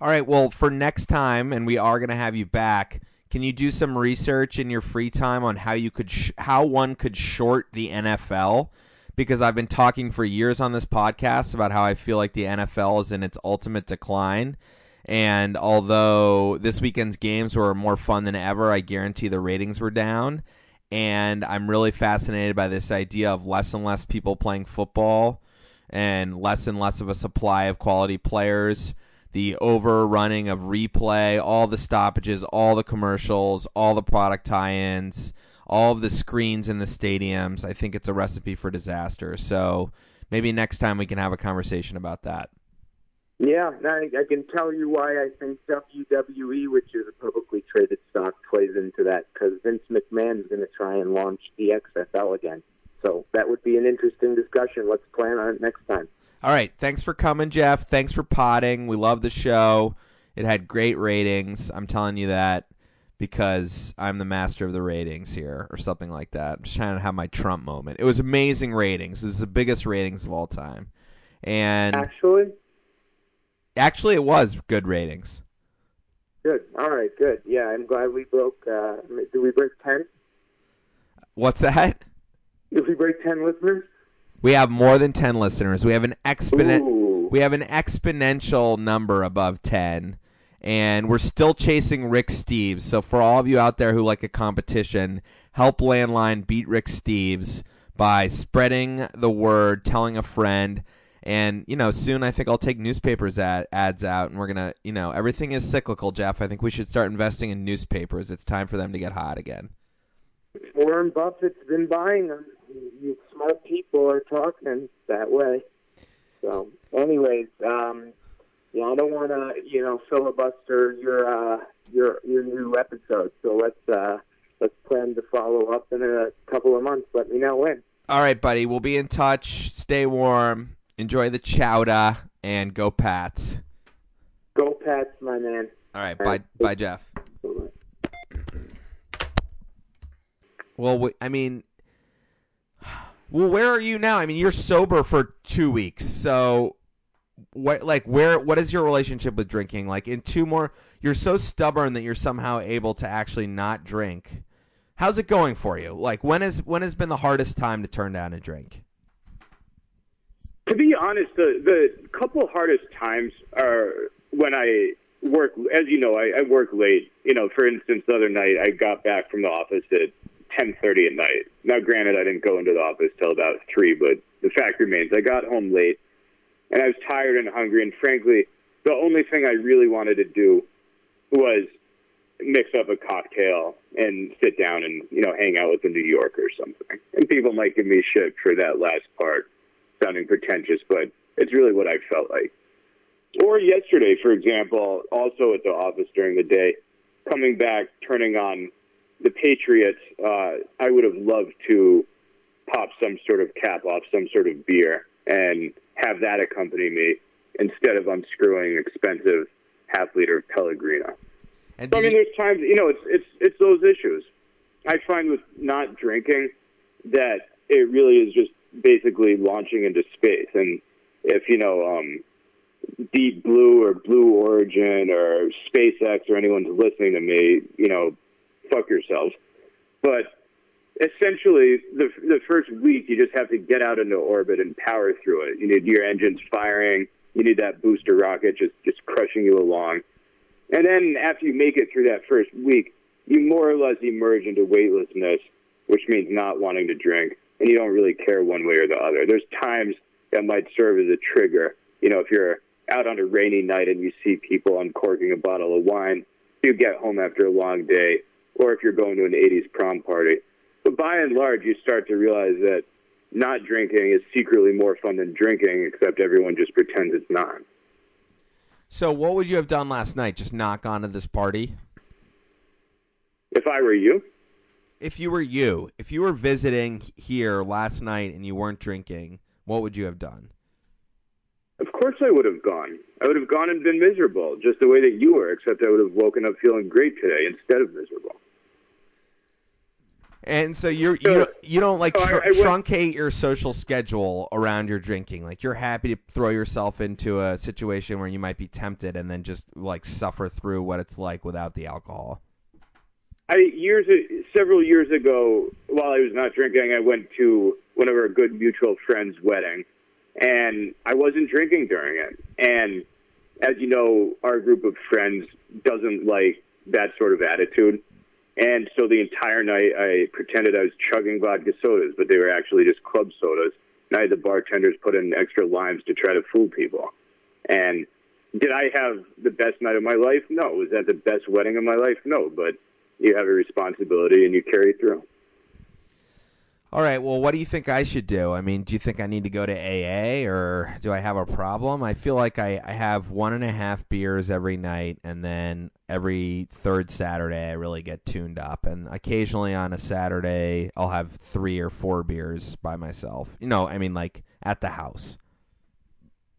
All right. Well, for next time, and we are going to have you back. Can you do some research in your free time on how you could sh- how one could short the NFL? Because I've been talking for years on this podcast about how I feel like the NFL is in its ultimate decline. And although this weekend's games were more fun than ever, I guarantee the ratings were down. And I'm really fascinated by this idea of less and less people playing football and less and less of a supply of quality players. The overrunning of replay, all the stoppages, all the commercials, all the product tie ins, all of the screens in the stadiums. I think it's a recipe for disaster. So maybe next time we can have a conversation about that. Yeah, I, I can tell you why I think WWE, which is a publicly traded stock, plays into that because Vince McMahon is going to try and launch the XFL again. So that would be an interesting discussion. Let's plan on it next time. All right. Thanks for coming, Jeff. Thanks for potting. We love the show. It had great ratings. I'm telling you that because I'm the master of the ratings here, or something like that. I'm just trying to have my Trump moment. It was amazing ratings. It was the biggest ratings of all time. And actually, actually, it was good ratings. Good. All right. Good. Yeah, I'm glad we broke. Uh, did we break ten? What's that? Did we break ten listeners? We have more than ten listeners. We have an exponent. We have an exponential number above ten and we're still chasing Rick Steves. So for all of you out there who like a competition, help Landline beat Rick Steves by spreading the word, telling a friend, and you know soon I think I'll take newspapers ad- ads out, and we're gonna you know everything is cyclical, Jeff. I think we should start investing in newspapers. It's time for them to get hot again. Warren Buffett's been buying them. You smart people are talking that way. So, anyways, um, yeah, I don't want to, you know, filibuster your uh, your your new episode. So let's uh, let's plan to follow up in a couple of months. Let me know when. All right, buddy. We'll be in touch. Stay warm. Enjoy the chowder and go Pats. Go Pats, my man. All right. Bye, bye, Jeff. Well, I mean, well, where are you now? I mean, you're sober for two weeks, so what like where what is your relationship with drinking? Like in two more you're so stubborn that you're somehow able to actually not drink. How's it going for you? Like when is when has been the hardest time to turn down a drink? To be honest the the couple hardest times are when i work as you know I, I work late. You know for instance the other night i got back from the office at 10:30 at night. Now granted i didn't go into the office till about 3 but the fact remains i got home late and I was tired and hungry. And frankly, the only thing I really wanted to do was mix up a cocktail and sit down and you know hang out with a New Yorker or something. And people might give me shit for that last part, sounding pretentious, but it's really what I felt like. Or yesterday, for example, also at the office during the day, coming back, turning on the Patriots. Uh, I would have loved to pop some sort of cap off some sort of beer and have that accompany me instead of unscrewing expensive half liter of Pellegrino. And so, I mean, there's times you know it's it's it's those issues. I find with not drinking that it really is just basically launching into space. And if you know um, Deep Blue or Blue Origin or SpaceX or anyone's listening to me, you know, fuck yourselves. But essentially the the first week you just have to get out into orbit and power through it. You need your engines firing. You need that booster rocket just just crushing you along. And then after you make it through that first week, you more or less emerge into weightlessness, which means not wanting to drink, and you don't really care one way or the other. There's times that might serve as a trigger. You know, if you're out on a rainy night and you see people uncorking a bottle of wine, you get home after a long day, or if you're going to an 80s prom party but by and large, you start to realize that not drinking is secretly more fun than drinking, except everyone just pretends it's not. So, what would you have done last night? Just knock to this party? If I were you? If you were you, if you were visiting here last night and you weren't drinking, what would you have done? Of course, I would have gone. I would have gone and been miserable, just the way that you were, except I would have woken up feeling great today instead of miserable. And so you're you don't, you don't like tr- truncate your social schedule around your drinking. Like you're happy to throw yourself into a situation where you might be tempted, and then just like suffer through what it's like without the alcohol. I years uh, several years ago, while I was not drinking, I went to one of our good mutual friends' wedding, and I wasn't drinking during it. And as you know, our group of friends doesn't like that sort of attitude. And so the entire night, I pretended I was chugging vodka sodas, but they were actually just club sodas. And I had the bartenders put in extra limes to try to fool people. And did I have the best night of my life? No. Was that the best wedding of my life? No. But you have a responsibility and you carry through. All right. Well, what do you think I should do? I mean, do you think I need to go to AA or do I have a problem? I feel like I, I have one and a half beers every night, and then every third Saturday I really get tuned up. And occasionally on a Saturday, I'll have three or four beers by myself. You know, I mean, like at the house.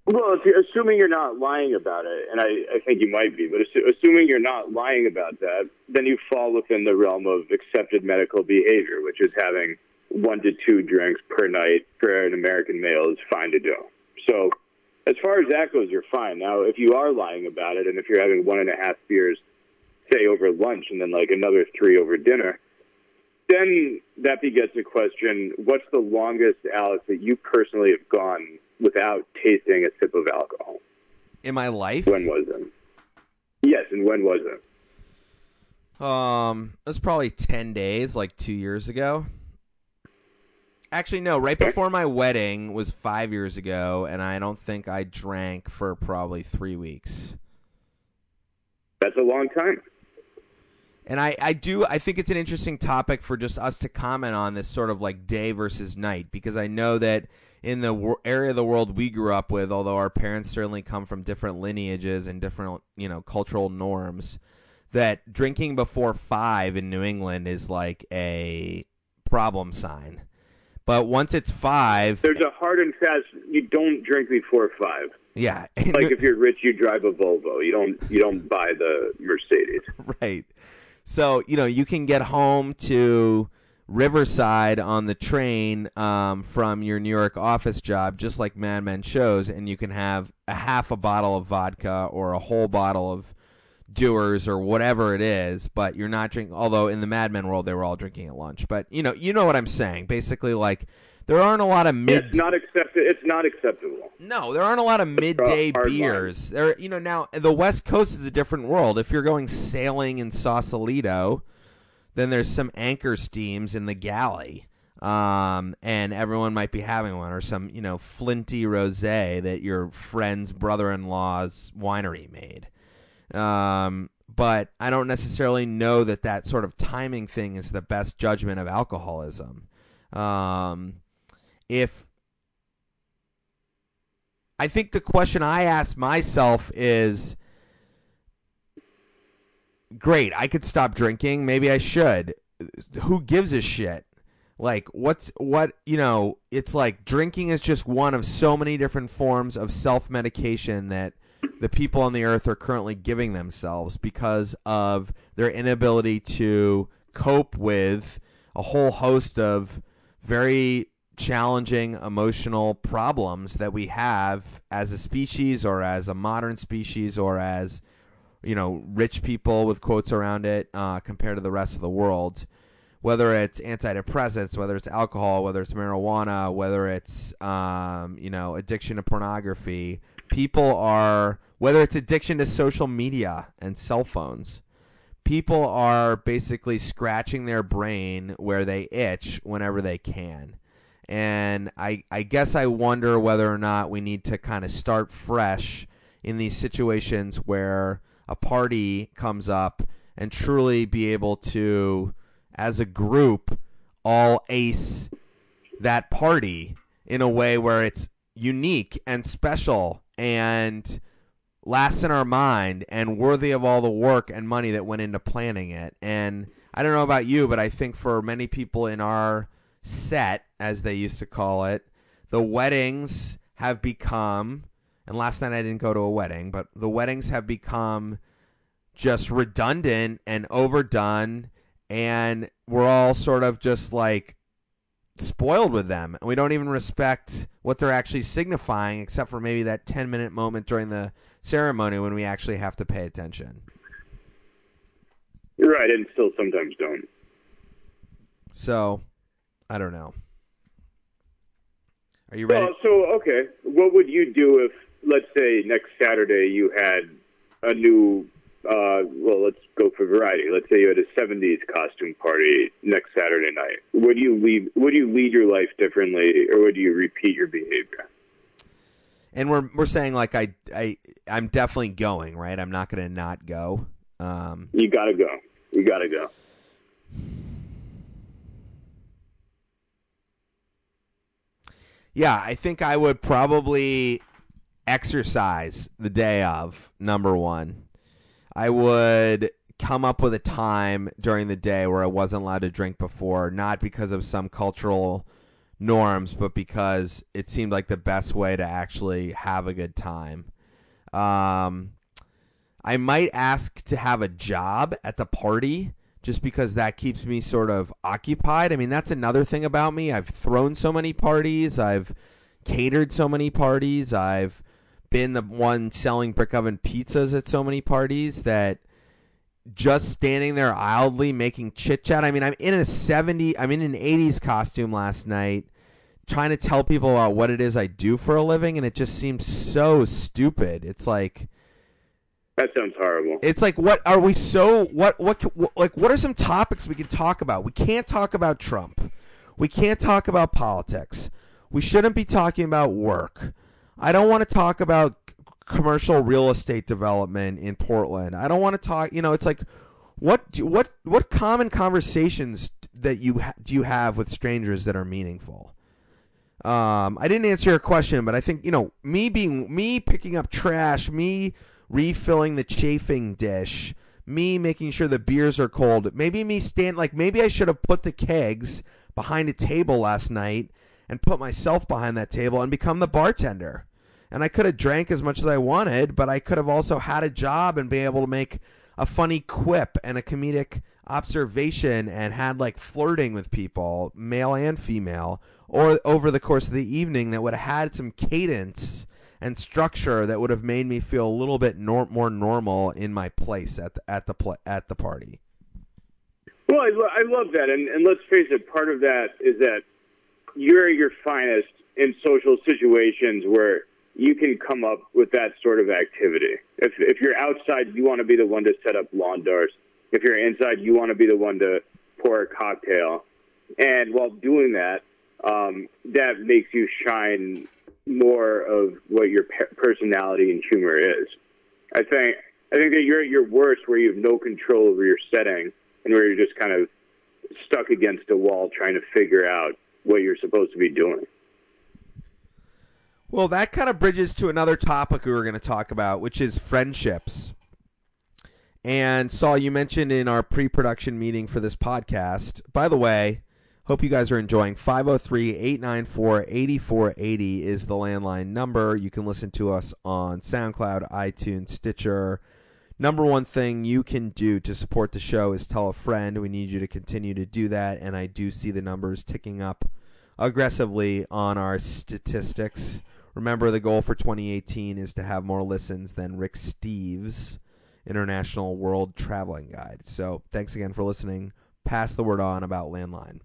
Well, if you're, assuming you're not lying about it, and I, I think you might be, but assu- assuming you're not lying about that, then you fall within the realm of accepted medical behavior, which is having one to two drinks per night for an American male is fine to do. So, as far as that goes, you're fine. Now, if you are lying about it, and if you're having one and a half beers, say over lunch, and then like another three over dinner, then that begets a question: What's the longest, Alex, that you personally have gone without tasting a sip of alcohol? In my life? When was it? Yes, and when was it? Um, it was probably 10 days, like two years ago. Actually, no, right before my wedding was five years ago, and I don't think I drank for probably three weeks. That's a long time. And I, I do I think it's an interesting topic for just us to comment on this sort of like day versus night because I know that in the wor- area of the world we grew up with, although our parents certainly come from different lineages and different you know cultural norms, that drinking before five in New England is like a problem sign. But once it's five, There's a hard and fast. You don't drink before five. yeah, Like if you're rich, you drive a Volvo. You don't. You don't buy the Mercedes. right. So you know you can get home to Riverside on the train um, from your New York office job, just like Mad Men shows, and you can have a half a bottle of vodka or a whole bottle of Dewar's or whatever it is, but you're not drinking. Although in the Mad Men world, they were all drinking at lunch. But you know, you know what I'm saying. Basically, like there aren't a lot of mid. It's not accepted. It's not acceptable. No, there aren't a lot of midday beers. There, you know, now the West Coast is a different world. If you're going sailing in Sausalito, then there's some anchor steams in the galley, um, and everyone might be having one, or some you know flinty rosé that your friend's brother-in-law's winery made. Um, but I don't necessarily know that that sort of timing thing is the best judgment of alcoholism. Um, if I think the question I ask myself is great, I could stop drinking, maybe I should. Who gives a shit? Like what's what, you know, it's like drinking is just one of so many different forms of self-medication that the people on the earth are currently giving themselves because of their inability to cope with a whole host of very challenging emotional problems that we have as a species or as a modern species or as you know rich people with quotes around it uh, compared to the rest of the world. Whether it's antidepressants whether it's alcohol whether it's marijuana whether it's um, you know addiction to pornography people are whether it's addiction to social media and cell phones people are basically scratching their brain where they itch whenever they can. And I, I guess I wonder whether or not we need to kind of start fresh in these situations where a party comes up and truly be able to, as a group, all ace that party in a way where it's unique and special and lasts in our mind and worthy of all the work and money that went into planning it. And I don't know about you, but I think for many people in our set, as they used to call it, the weddings have become, and last night I didn't go to a wedding, but the weddings have become just redundant and overdone. And we're all sort of just like spoiled with them. And we don't even respect what they're actually signifying, except for maybe that 10 minute moment during the ceremony when we actually have to pay attention. You're right, and still sometimes don't. So, I don't know. Are you ready? Well, so okay, what would you do if, let's say, next Saturday you had a new? Uh, well, let's go for variety. Let's say you had a '70s costume party next Saturday night. Would you lead? Would you lead your life differently, or would you repeat your behavior? and we're we're saying like I I I'm definitely going, right? I'm not going to not go. Um, You gotta go. You gotta go. yeah, I think I would probably exercise the day of number one. I would come up with a time during the day where I wasn't allowed to drink before, not because of some cultural norms, but because it seemed like the best way to actually have a good time. Um, I might ask to have a job at the party just because that keeps me sort of occupied. I mean, that's another thing about me. I've thrown so many parties, I've catered so many parties, I've been the one selling brick oven pizzas at so many parties that just standing there idly making chit chat. I mean, I'm in a 70, I'm in an 80s costume last night trying to tell people about what it is I do for a living and it just seems so stupid. It's like That sounds horrible. it's like what are we so what what what like what are some topics we can talk about? We can't talk about Trump. We can't talk about politics. We shouldn't be talking about work. I don't want to talk about commercial real estate development in Portland. I don't want to talk, you know, it's like what do, what what common conversations that you ha- do you have with strangers that are meaningful? Um, I didn't answer your question, but I think you know me being me picking up trash, me refilling the chafing dish, me making sure the beers are cold. Maybe me stand like maybe I should have put the kegs behind a table last night and put myself behind that table and become the bartender. And I could have drank as much as I wanted, but I could have also had a job and been able to make a funny quip and a comedic observation and had like flirting with people, male and female, or over the course of the evening that would have had some cadence and structure that would have made me feel a little bit nor- more normal in my place at the at the pl- at the party. Well, I, lo- I love that, and, and let's face it, part of that is that you're your finest in social situations where you can come up with that sort of activity. If if you're outside, you want to be the one to set up lawn darts. If you're inside, you want to be the one to pour a cocktail. And while doing that, um, that makes you shine more of what your pe- personality and humor is. I think I think that you're at your worst where you have no control over your setting and where you're just kind of stuck against a wall trying to figure out what you're supposed to be doing. Well, that kind of bridges to another topic we were going to talk about, which is friendships. And Saul, you mentioned in our pre-production meeting for this podcast. By the way, hope you guys are enjoying. 503-894-8480 is the landline number. You can listen to us on SoundCloud, iTunes, Stitcher. Number one thing you can do to support the show is tell a friend. We need you to continue to do that, and I do see the numbers ticking up aggressively on our statistics. Remember, the goal for 2018 is to have more listens than Rick Steves' International World Traveling Guide. So, thanks again for listening. Pass the word on about Landline.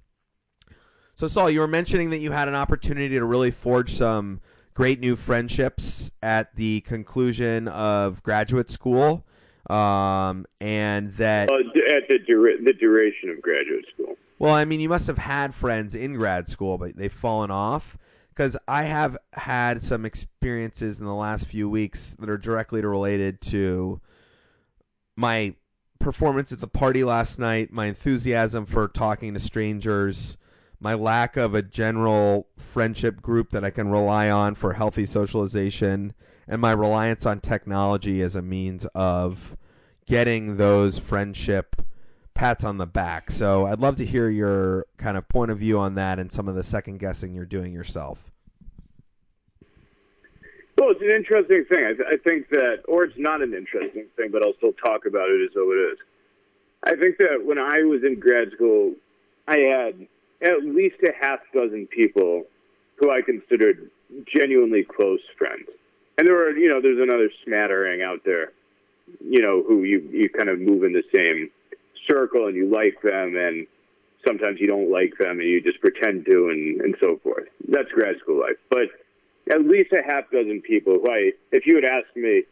So, Saul, you were mentioning that you had an opportunity to really forge some great new friendships at the conclusion of graduate school, um, and that Uh, at the, dura- the duration of graduate school. well, I mean, you must have had friends in grad school, but they've fallen off. Because I have had some experiences in the last few weeks that are directly related to my performance at the party last night, my enthusiasm for talking to strangers, my lack of a general friendship group that I can rely on for healthy socialization, and my reliance on technology as a means of getting those friendship pats on the back. So I'd love to hear your kind of point of view on that and some of the second guessing you're doing yourself. Well, it's an interesting thing. I, th- I think that, or it's not an interesting thing, but I'll still talk about it as though it is. I think that when I was in grad school, I had at least a half dozen people who I considered genuinely close friends. And there were, you know, there's another smattering out there, you know, who you, you kind of move in the same circle and you like them and sometimes you don't like them and you just pretend to and, and so forth. That's grad school life. But at least a half dozen people who I, if you had asked me,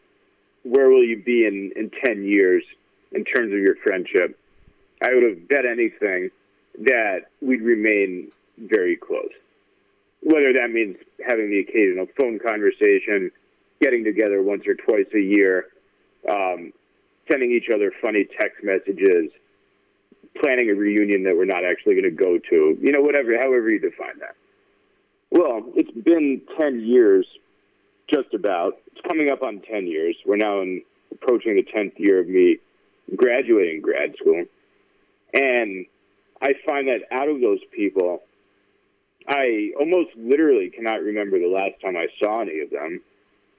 where will you be in, in 10 years in terms of your friendship, I would have bet anything that we'd remain very close. Whether that means having the occasional phone conversation, getting together once or twice a year, um, sending each other funny text messages, planning a reunion that we're not actually going to go to, you know, whatever, however you define that. Well, it's been 10 years, just about. It's coming up on 10 years. We're now in, approaching the 10th year of me graduating grad school. And I find that out of those people, I almost literally cannot remember the last time I saw any of them.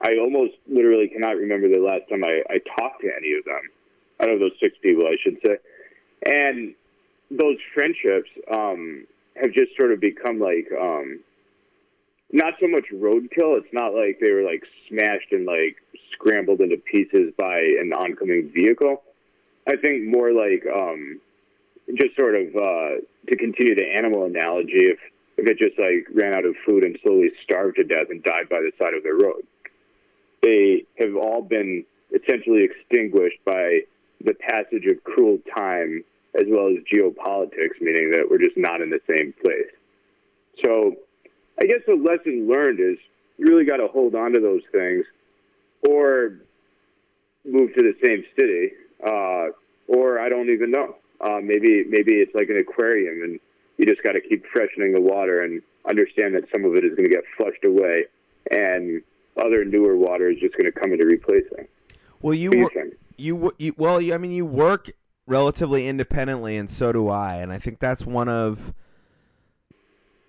I almost literally cannot remember the last time I, I talked to any of them. Out of those six people, I should say. And those friendships um, have just sort of become like um, not so much roadkill. It's not like they were like smashed and like scrambled into pieces by an oncoming vehicle. I think more like um, just sort of uh, to continue the animal analogy. If if it just like ran out of food and slowly starved to death and died by the side of the road, they have all been essentially extinguished by the passage of cruel time as well as geopolitics, meaning that we're just not in the same place. So I guess the lesson learned is you really got to hold on to those things or move to the same city, uh, or I don't even know. Uh, maybe maybe it's like an aquarium, and you just got to keep freshening the water and understand that some of it is going to get flushed away, and other newer water is just going to come in to replace it. Well, you, you, wor- you, you well, I mean, you work relatively independently, and so do I, and I think that's one of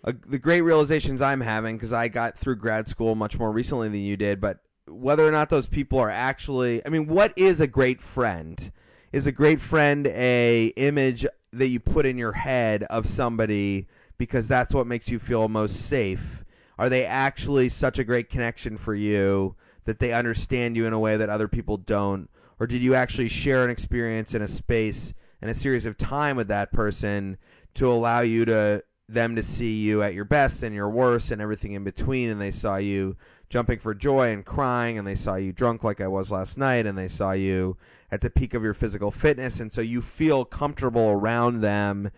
uh, the great realizations I'm having because I got through grad school much more recently than you did. But whether or not those people are actually, I mean, what is a great friend? Is a great friend a image that you put in your head of somebody because that's what makes you feel most safe? Are they actually such a great connection for you that they understand you in a way that other people don't? Or did you actually share an experience in a space and a series of time with that person to allow you to them to see you at your best and your worst and everything in between and they saw you jumping for joy and crying and they saw you drunk like I was last night and they saw you at the peak of your physical fitness and so you feel comfortable around them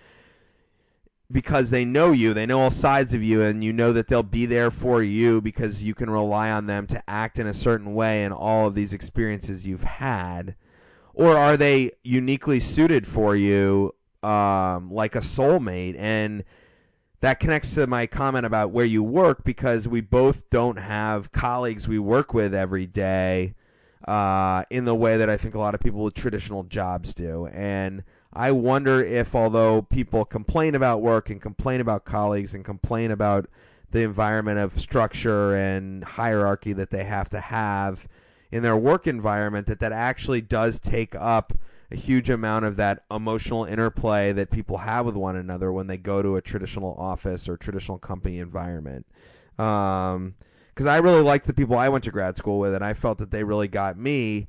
because they know you, they know all sides of you and you know that they'll be there for you because you can rely on them to act in a certain way in all of these experiences you've had. Or are they uniquely suited for you um, like a soulmate? And that connects to my comment about where you work because we both don't have colleagues we work with every day uh, in the way that I think a lot of people with traditional jobs do. And I wonder if, although people complain about work and complain about colleagues and complain about the environment of structure and hierarchy that they have to have in their work environment, that that actually does take up a huge amount of that emotional interplay that people have with one another when they go to a traditional office or traditional company environment. Because um, I really liked the people I went to grad school with, and I felt that they really got me.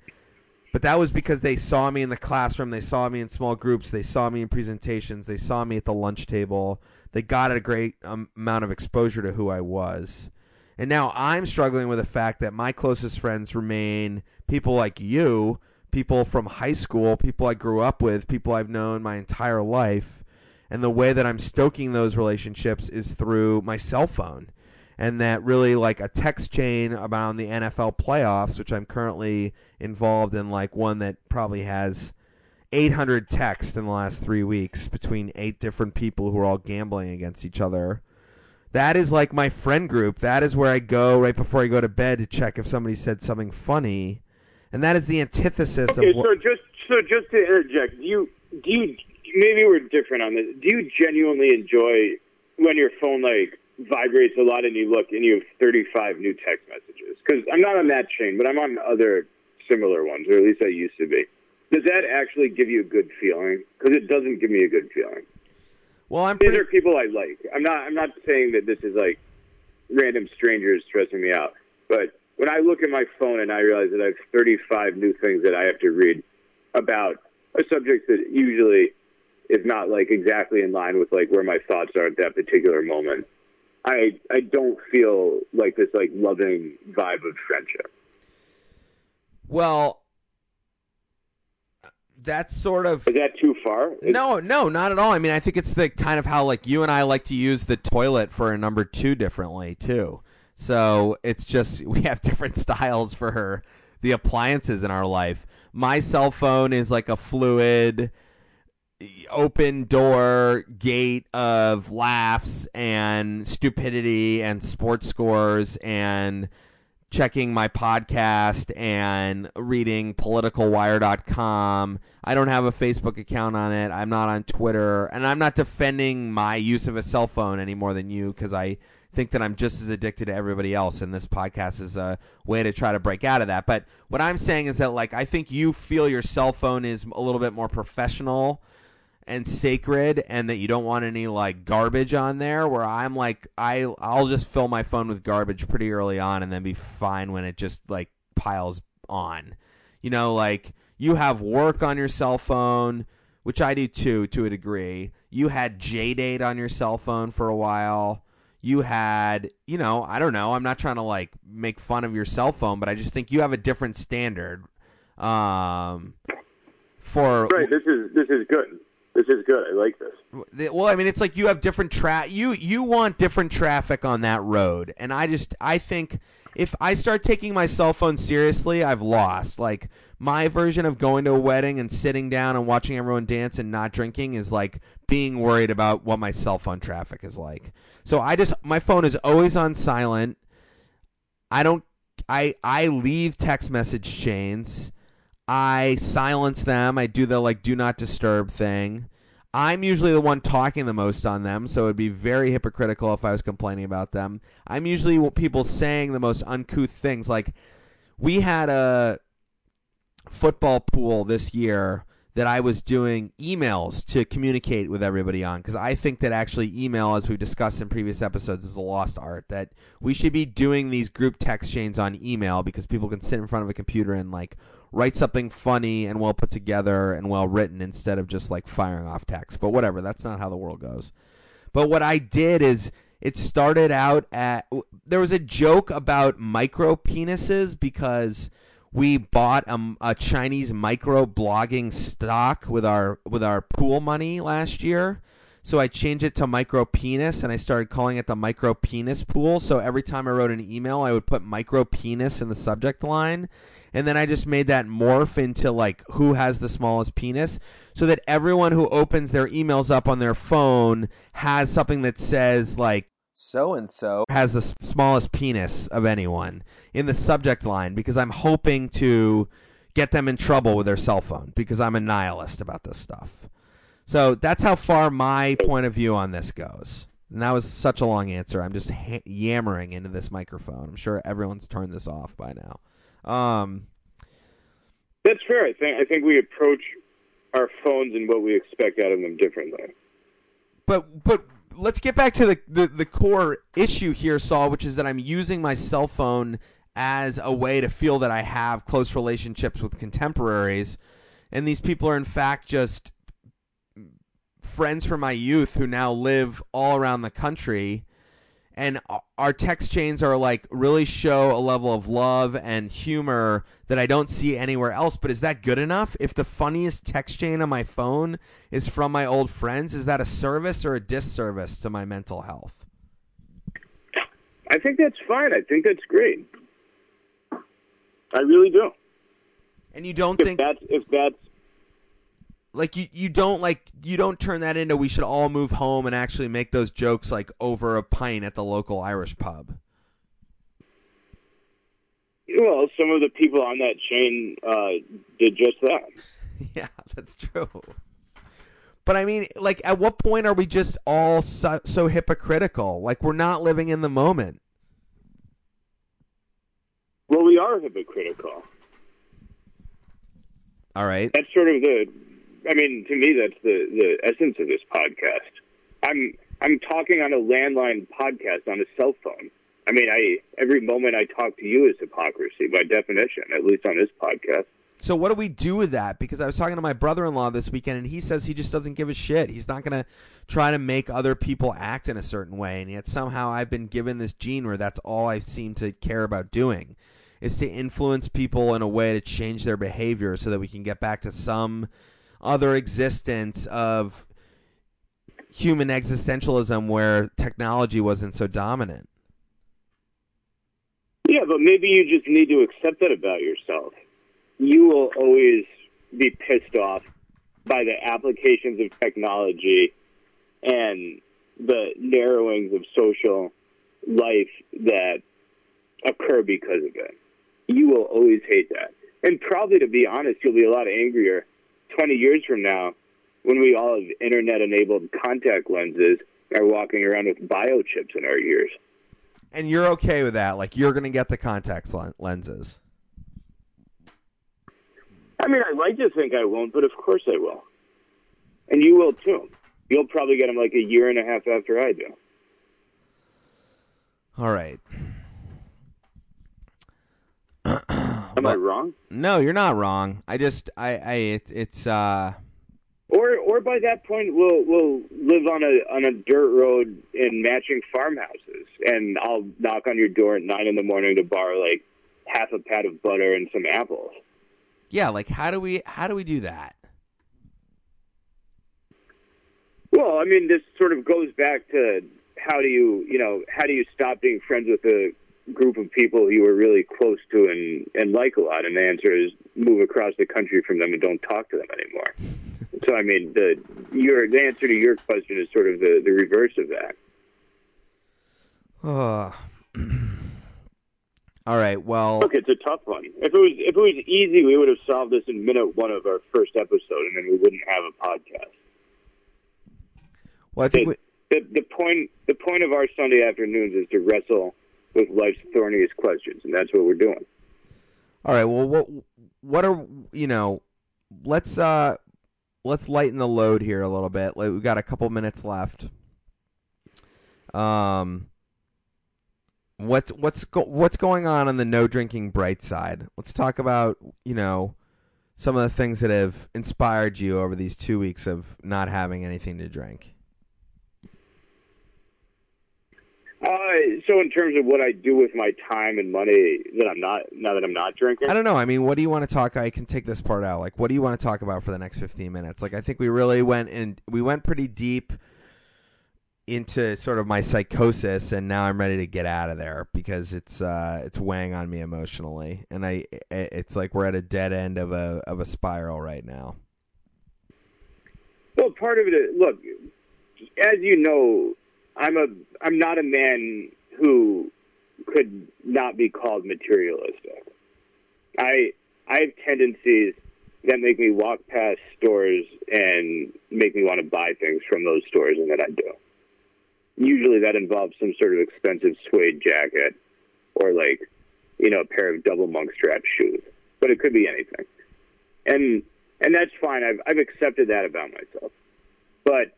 But that was because they saw me in the classroom, they saw me in small groups, they saw me in presentations, they saw me at the lunch table. They got a great um, amount of exposure to who I was. And now I'm struggling with the fact that my closest friends remain people like you people from high school, people I grew up with, people I've known my entire life. And the way that I'm stoking those relationships is through my cell phone. And that really, like a text chain about the NFL playoffs, which I'm currently involved in, like one that probably has 800 texts in the last three weeks between eight different people who are all gambling against each other. That is like my friend group. That is where I go right before I go to bed to check if somebody said something funny and that is the antithesis okay, of. What, so just so just to interject, do you do you maybe we're different on this? Do you genuinely enjoy when your phone like vibrates a lot and you look and you have 35 new text messages? Because I'm not on that chain, but I'm on other similar ones, or at least I used to be. Does that actually give you a good feeling? Because it doesn't give me a good feeling. Well, I'm these are people I like. I'm not. I'm not saying that this is like random strangers stressing me out, but when I look at my phone and I realize that I have 35 new things that I have to read about a subject that usually is not like exactly in line with like where my thoughts are at that particular moment, I I don't feel like this like loving vibe of friendship. Well, that's sort of Is that too far? Is- no, no, not at all. I mean, I think it's the kind of how like you and I like to use the toilet for a number two differently too. So it's just we have different styles for her, the appliances in our life. My cell phone is like a fluid, open door gate of laughs and stupidity and sports scores and checking my podcast and reading politicalwire.com. I don't have a Facebook account on it. I'm not on Twitter. And I'm not defending my use of a cell phone any more than you because I think that I'm just as addicted to everybody else. And this podcast is a way to try to break out of that. But what I'm saying is that, like, I think you feel your cell phone is a little bit more professional and sacred and that you don't want any like garbage on there where I'm like I I'll just fill my phone with garbage pretty early on and then be fine when it just like piles on. You know, like you have work on your cell phone, which I do too to a degree. You had JDate on your cell phone for a while. You had, you know, I don't know. I'm not trying to like make fun of your cell phone, but I just think you have a different standard um for Right. This is this is good. This is good. I like this. well i mean it's like you have different tra you you want different traffic on that road. And i just i think if i start taking my cell phone seriously i've lost. Like my version of going to a wedding and sitting down and watching everyone dance and not drinking is like being worried about what my cell phone traffic is like. So i just my phone is always on silent. I don't i i leave text message chains I silence them. I do the like do not disturb thing. I'm usually the one talking the most on them, so it'd be very hypocritical if I was complaining about them. I'm usually w- people saying the most uncouth things. Like we had a football pool this year that I was doing emails to communicate with everybody on because I think that actually email, as we've discussed in previous episodes, is a lost art. That we should be doing these group text chains on email because people can sit in front of a computer and like write something funny and well put together and well written instead of just like firing off text. But whatever, that's not how the world goes. But what I did is it started out at there was a joke about micro penises because we bought a, a Chinese micro blogging stock with our with our pool money last year. So I changed it to micro penis and I started calling it the micro penis pool. So every time I wrote an email, I would put micro penis in the subject line. And then I just made that morph into like who has the smallest penis so that everyone who opens their emails up on their phone has something that says like so and so has the s- smallest penis of anyone in the subject line because I'm hoping to get them in trouble with their cell phone because I'm a nihilist about this stuff. So that's how far my point of view on this goes. And that was such a long answer. I'm just ha- yammering into this microphone. I'm sure everyone's turned this off by now. Um, That's fair. I think I think we approach our phones and what we expect out of them differently. but but let's get back to the, the the core issue here, Saul, which is that I'm using my cell phone as a way to feel that I have close relationships with contemporaries, and these people are in fact just friends from my youth who now live all around the country. And our text chains are like really show a level of love and humor that I don't see anywhere else. But is that good enough? If the funniest text chain on my phone is from my old friends, is that a service or a disservice to my mental health? I think that's fine. I think that's great. I really do. And you don't If think that's if that's like you, you don't like you don't turn that into we should all move home and actually make those jokes like over a pint at the local Irish pub. well, some of the people on that chain uh, did just that. yeah, that's true. But I mean, like, at what point are we just all so, so hypocritical? Like, we're not living in the moment. Well, we are hypocritical. All right. That's sort of the. I mean, to me, that's the the essence of this podcast. I'm I'm talking on a landline podcast on a cell phone. I mean, I every moment I talk to you is hypocrisy by definition, at least on this podcast. So what do we do with that? Because I was talking to my brother-in-law this weekend, and he says he just doesn't give a shit. He's not going to try to make other people act in a certain way, and yet somehow I've been given this gene where that's all I seem to care about doing is to influence people in a way to change their behavior so that we can get back to some other existence of human existentialism where technology wasn't so dominant. Yeah, but maybe you just need to accept that about yourself. You will always be pissed off by the applications of technology and the narrowings of social life that occur because of it. You will always hate that. And probably, to be honest, you'll be a lot angrier 20 years from now when we all have internet enabled contact lenses and are walking around with biochips in our ears. And you're okay with that? Like you're going to get the contact lenses? I mean, I like to think I won't, but of course I will. And you will too. You'll probably get them like a year and a half after I do. All right. Am I wrong? No, you're not wrong. I just, I, I, it, it's, uh, or or by that point we'll we'll live on a on a dirt road in matching farmhouses, and I'll knock on your door at nine in the morning to borrow like half a pat of butter and some apples. Yeah, like how do we how do we do that? Well, I mean, this sort of goes back to how do you you know how do you stop being friends with a group of people you were really close to and and like a lot, and the answer is move across the country from them and don't talk to them anymore. So I mean, the your the answer to your question is sort of the the reverse of that. Oh. All right. Well, look, it's a tough one. If it was if it was easy, we would have solved this in minute one of our first episode, and then we wouldn't have a podcast. Well, I think the, we... the, the point the point of our Sunday afternoons is to wrestle with life's thorniest questions, and that's what we're doing. All right. Well, what what are you know? Let's uh let's lighten the load here a little bit. We've got a couple minutes left. Um, what's what's go, what's going on on the no drinking bright side? Let's talk about you know some of the things that have inspired you over these two weeks of not having anything to drink. Uh, so in terms of what I do with my time and money that I'm not now that I'm not drinking, I don't know. I mean, what do you want to talk? I can take this part out. Like, what do you want to talk about for the next 15 minutes? Like, I think we really went and we went pretty deep into sort of my psychosis, and now I'm ready to get out of there because it's uh, it's weighing on me emotionally, and I it's like we're at a dead end of a of a spiral right now. Well, part of it is look, as you know, I'm a I'm not a man who could not be called materialistic. I I have tendencies that make me walk past stores and make me want to buy things from those stores, and that I do. Usually, that involves some sort of expensive suede jacket or like you know a pair of double monk strap shoes, but it could be anything, and and that's fine. I've I've accepted that about myself, but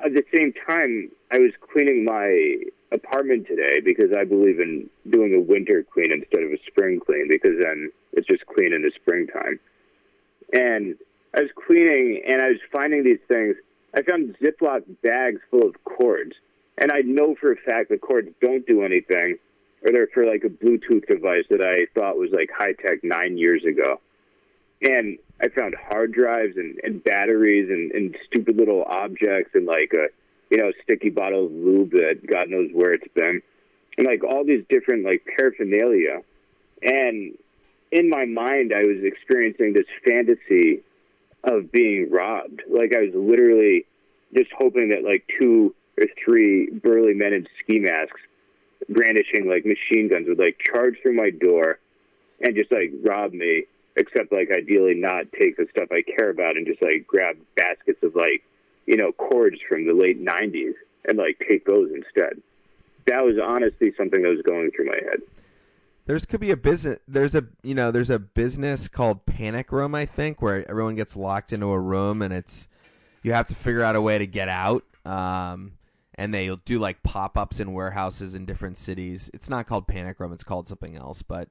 at the same time, I was cleaning my apartment today because I believe in doing a winter clean instead of a spring clean because then it's just clean in the springtime. And I was cleaning and I was finding these things. I found Ziploc bags full of cords. And I know for a fact the cords don't do anything or they're for like a Bluetooth device that I thought was like high tech nine years ago. And I found hard drives and, and batteries and, and stupid little objects and like a you know sticky bottle of lube that God knows where it's been, and like all these different like paraphernalia. And in my mind, I was experiencing this fantasy of being robbed. Like I was literally just hoping that like two or three burly men in ski masks brandishing like machine guns would like charge through my door and just like rob me except like ideally not take the stuff I care about and just like grab baskets of like, you know, cords from the late 90s and like take those instead. That was honestly something that was going through my head. There's could be a business. There's a you know there's a business called Panic Room I think where everyone gets locked into a room and it's you have to figure out a way to get out. Um, and they'll do like pop ups in warehouses in different cities. It's not called Panic Room. It's called something else, but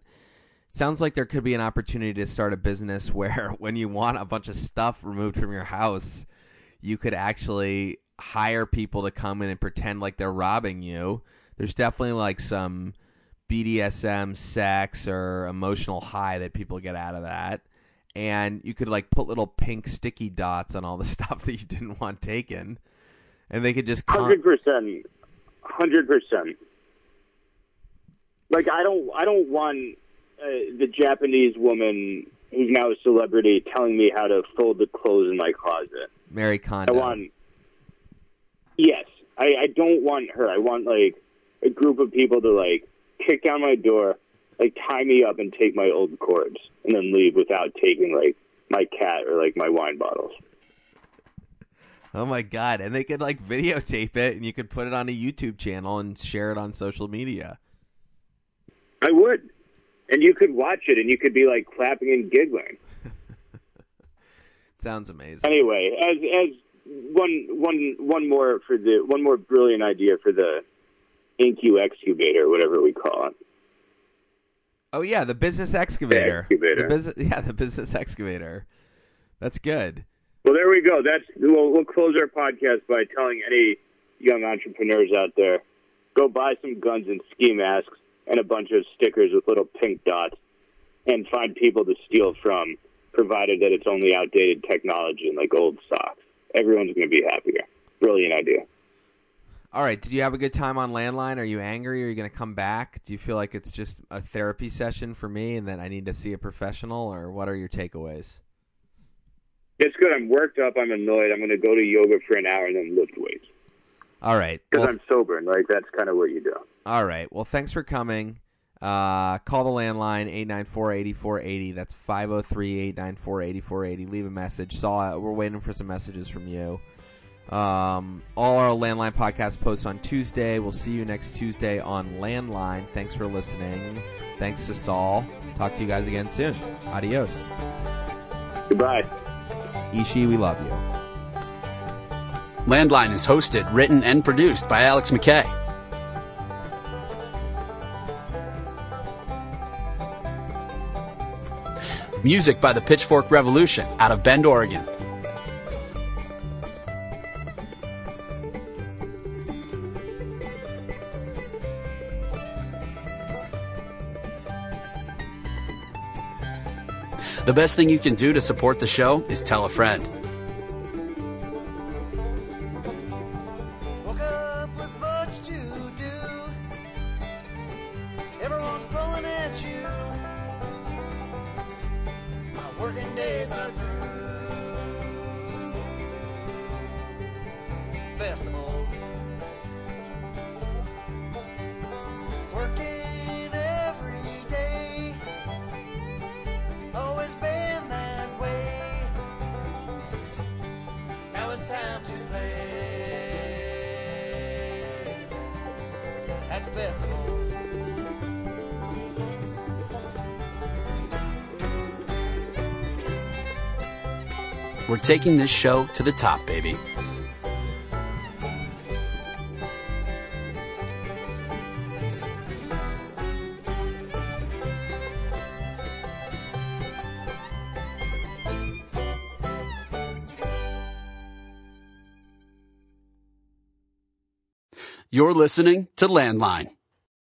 sounds like there could be an opportunity to start a business where when you want a bunch of stuff removed from your house, you could actually hire people to come in and pretend like they're robbing you. There's definitely like some BDSM sex or emotional high that people get out of that. And you could like put little pink sticky dots on all the stuff that you didn't want taken. And they could just con- Hundred percent, hundred percent. Like I don't, I don't want uh, the Japanese woman who's now a celebrity telling me how to fold the clothes in my closet. Mary I want, yes, I, I don't want her. I want like a group of people to like kick down my door, like tie me up and take my old cords, and then leave without taking like my cat or like my wine bottles. Oh my god! And they could like videotape it, and you could put it on a YouTube channel and share it on social media. I would, and you could watch it, and you could be like clapping and giggling. Sounds amazing. Anyway, as as one one one more for the one more brilliant idea for the InQ excubator, whatever we call it. Oh yeah, the business excavator. excavator. The business, yeah, the business excavator. That's good. Well, there we go. That's we'll, we'll close our podcast by telling any young entrepreneurs out there, go buy some guns and ski masks and a bunch of stickers with little pink dots, and find people to steal from, provided that it's only outdated technology and like old socks. Everyone's going to be happier. Brilliant idea. All right. Did you have a good time on landline? Are you angry? Are you going to come back? Do you feel like it's just a therapy session for me, and that I need to see a professional, or what are your takeaways? It's good. I'm worked up. I'm annoyed. I'm going to go to yoga for an hour and then lift weights All right. because Well, I'm sober and like that's kind of what you do. All right. Well, thanks for coming. Uh, call the landline 894-8480. That's 503-894-8480. Leave a message. Saw we're waiting for some messages from you. Um, all our landline podcast posts on Tuesday. We'll see you next Tuesday on Landline. Thanks for listening. Thanks to Saul. Talk to you guys again soon. Adios. Goodbye. Ishi, we love you. Landline is hosted, written, and produced by Alex McKay. Music by the Pitchfork Revolution out of Bend, Oregon. The best thing you can do to support the show is tell a friend. Taking this show to the top, baby. You're listening to Landline.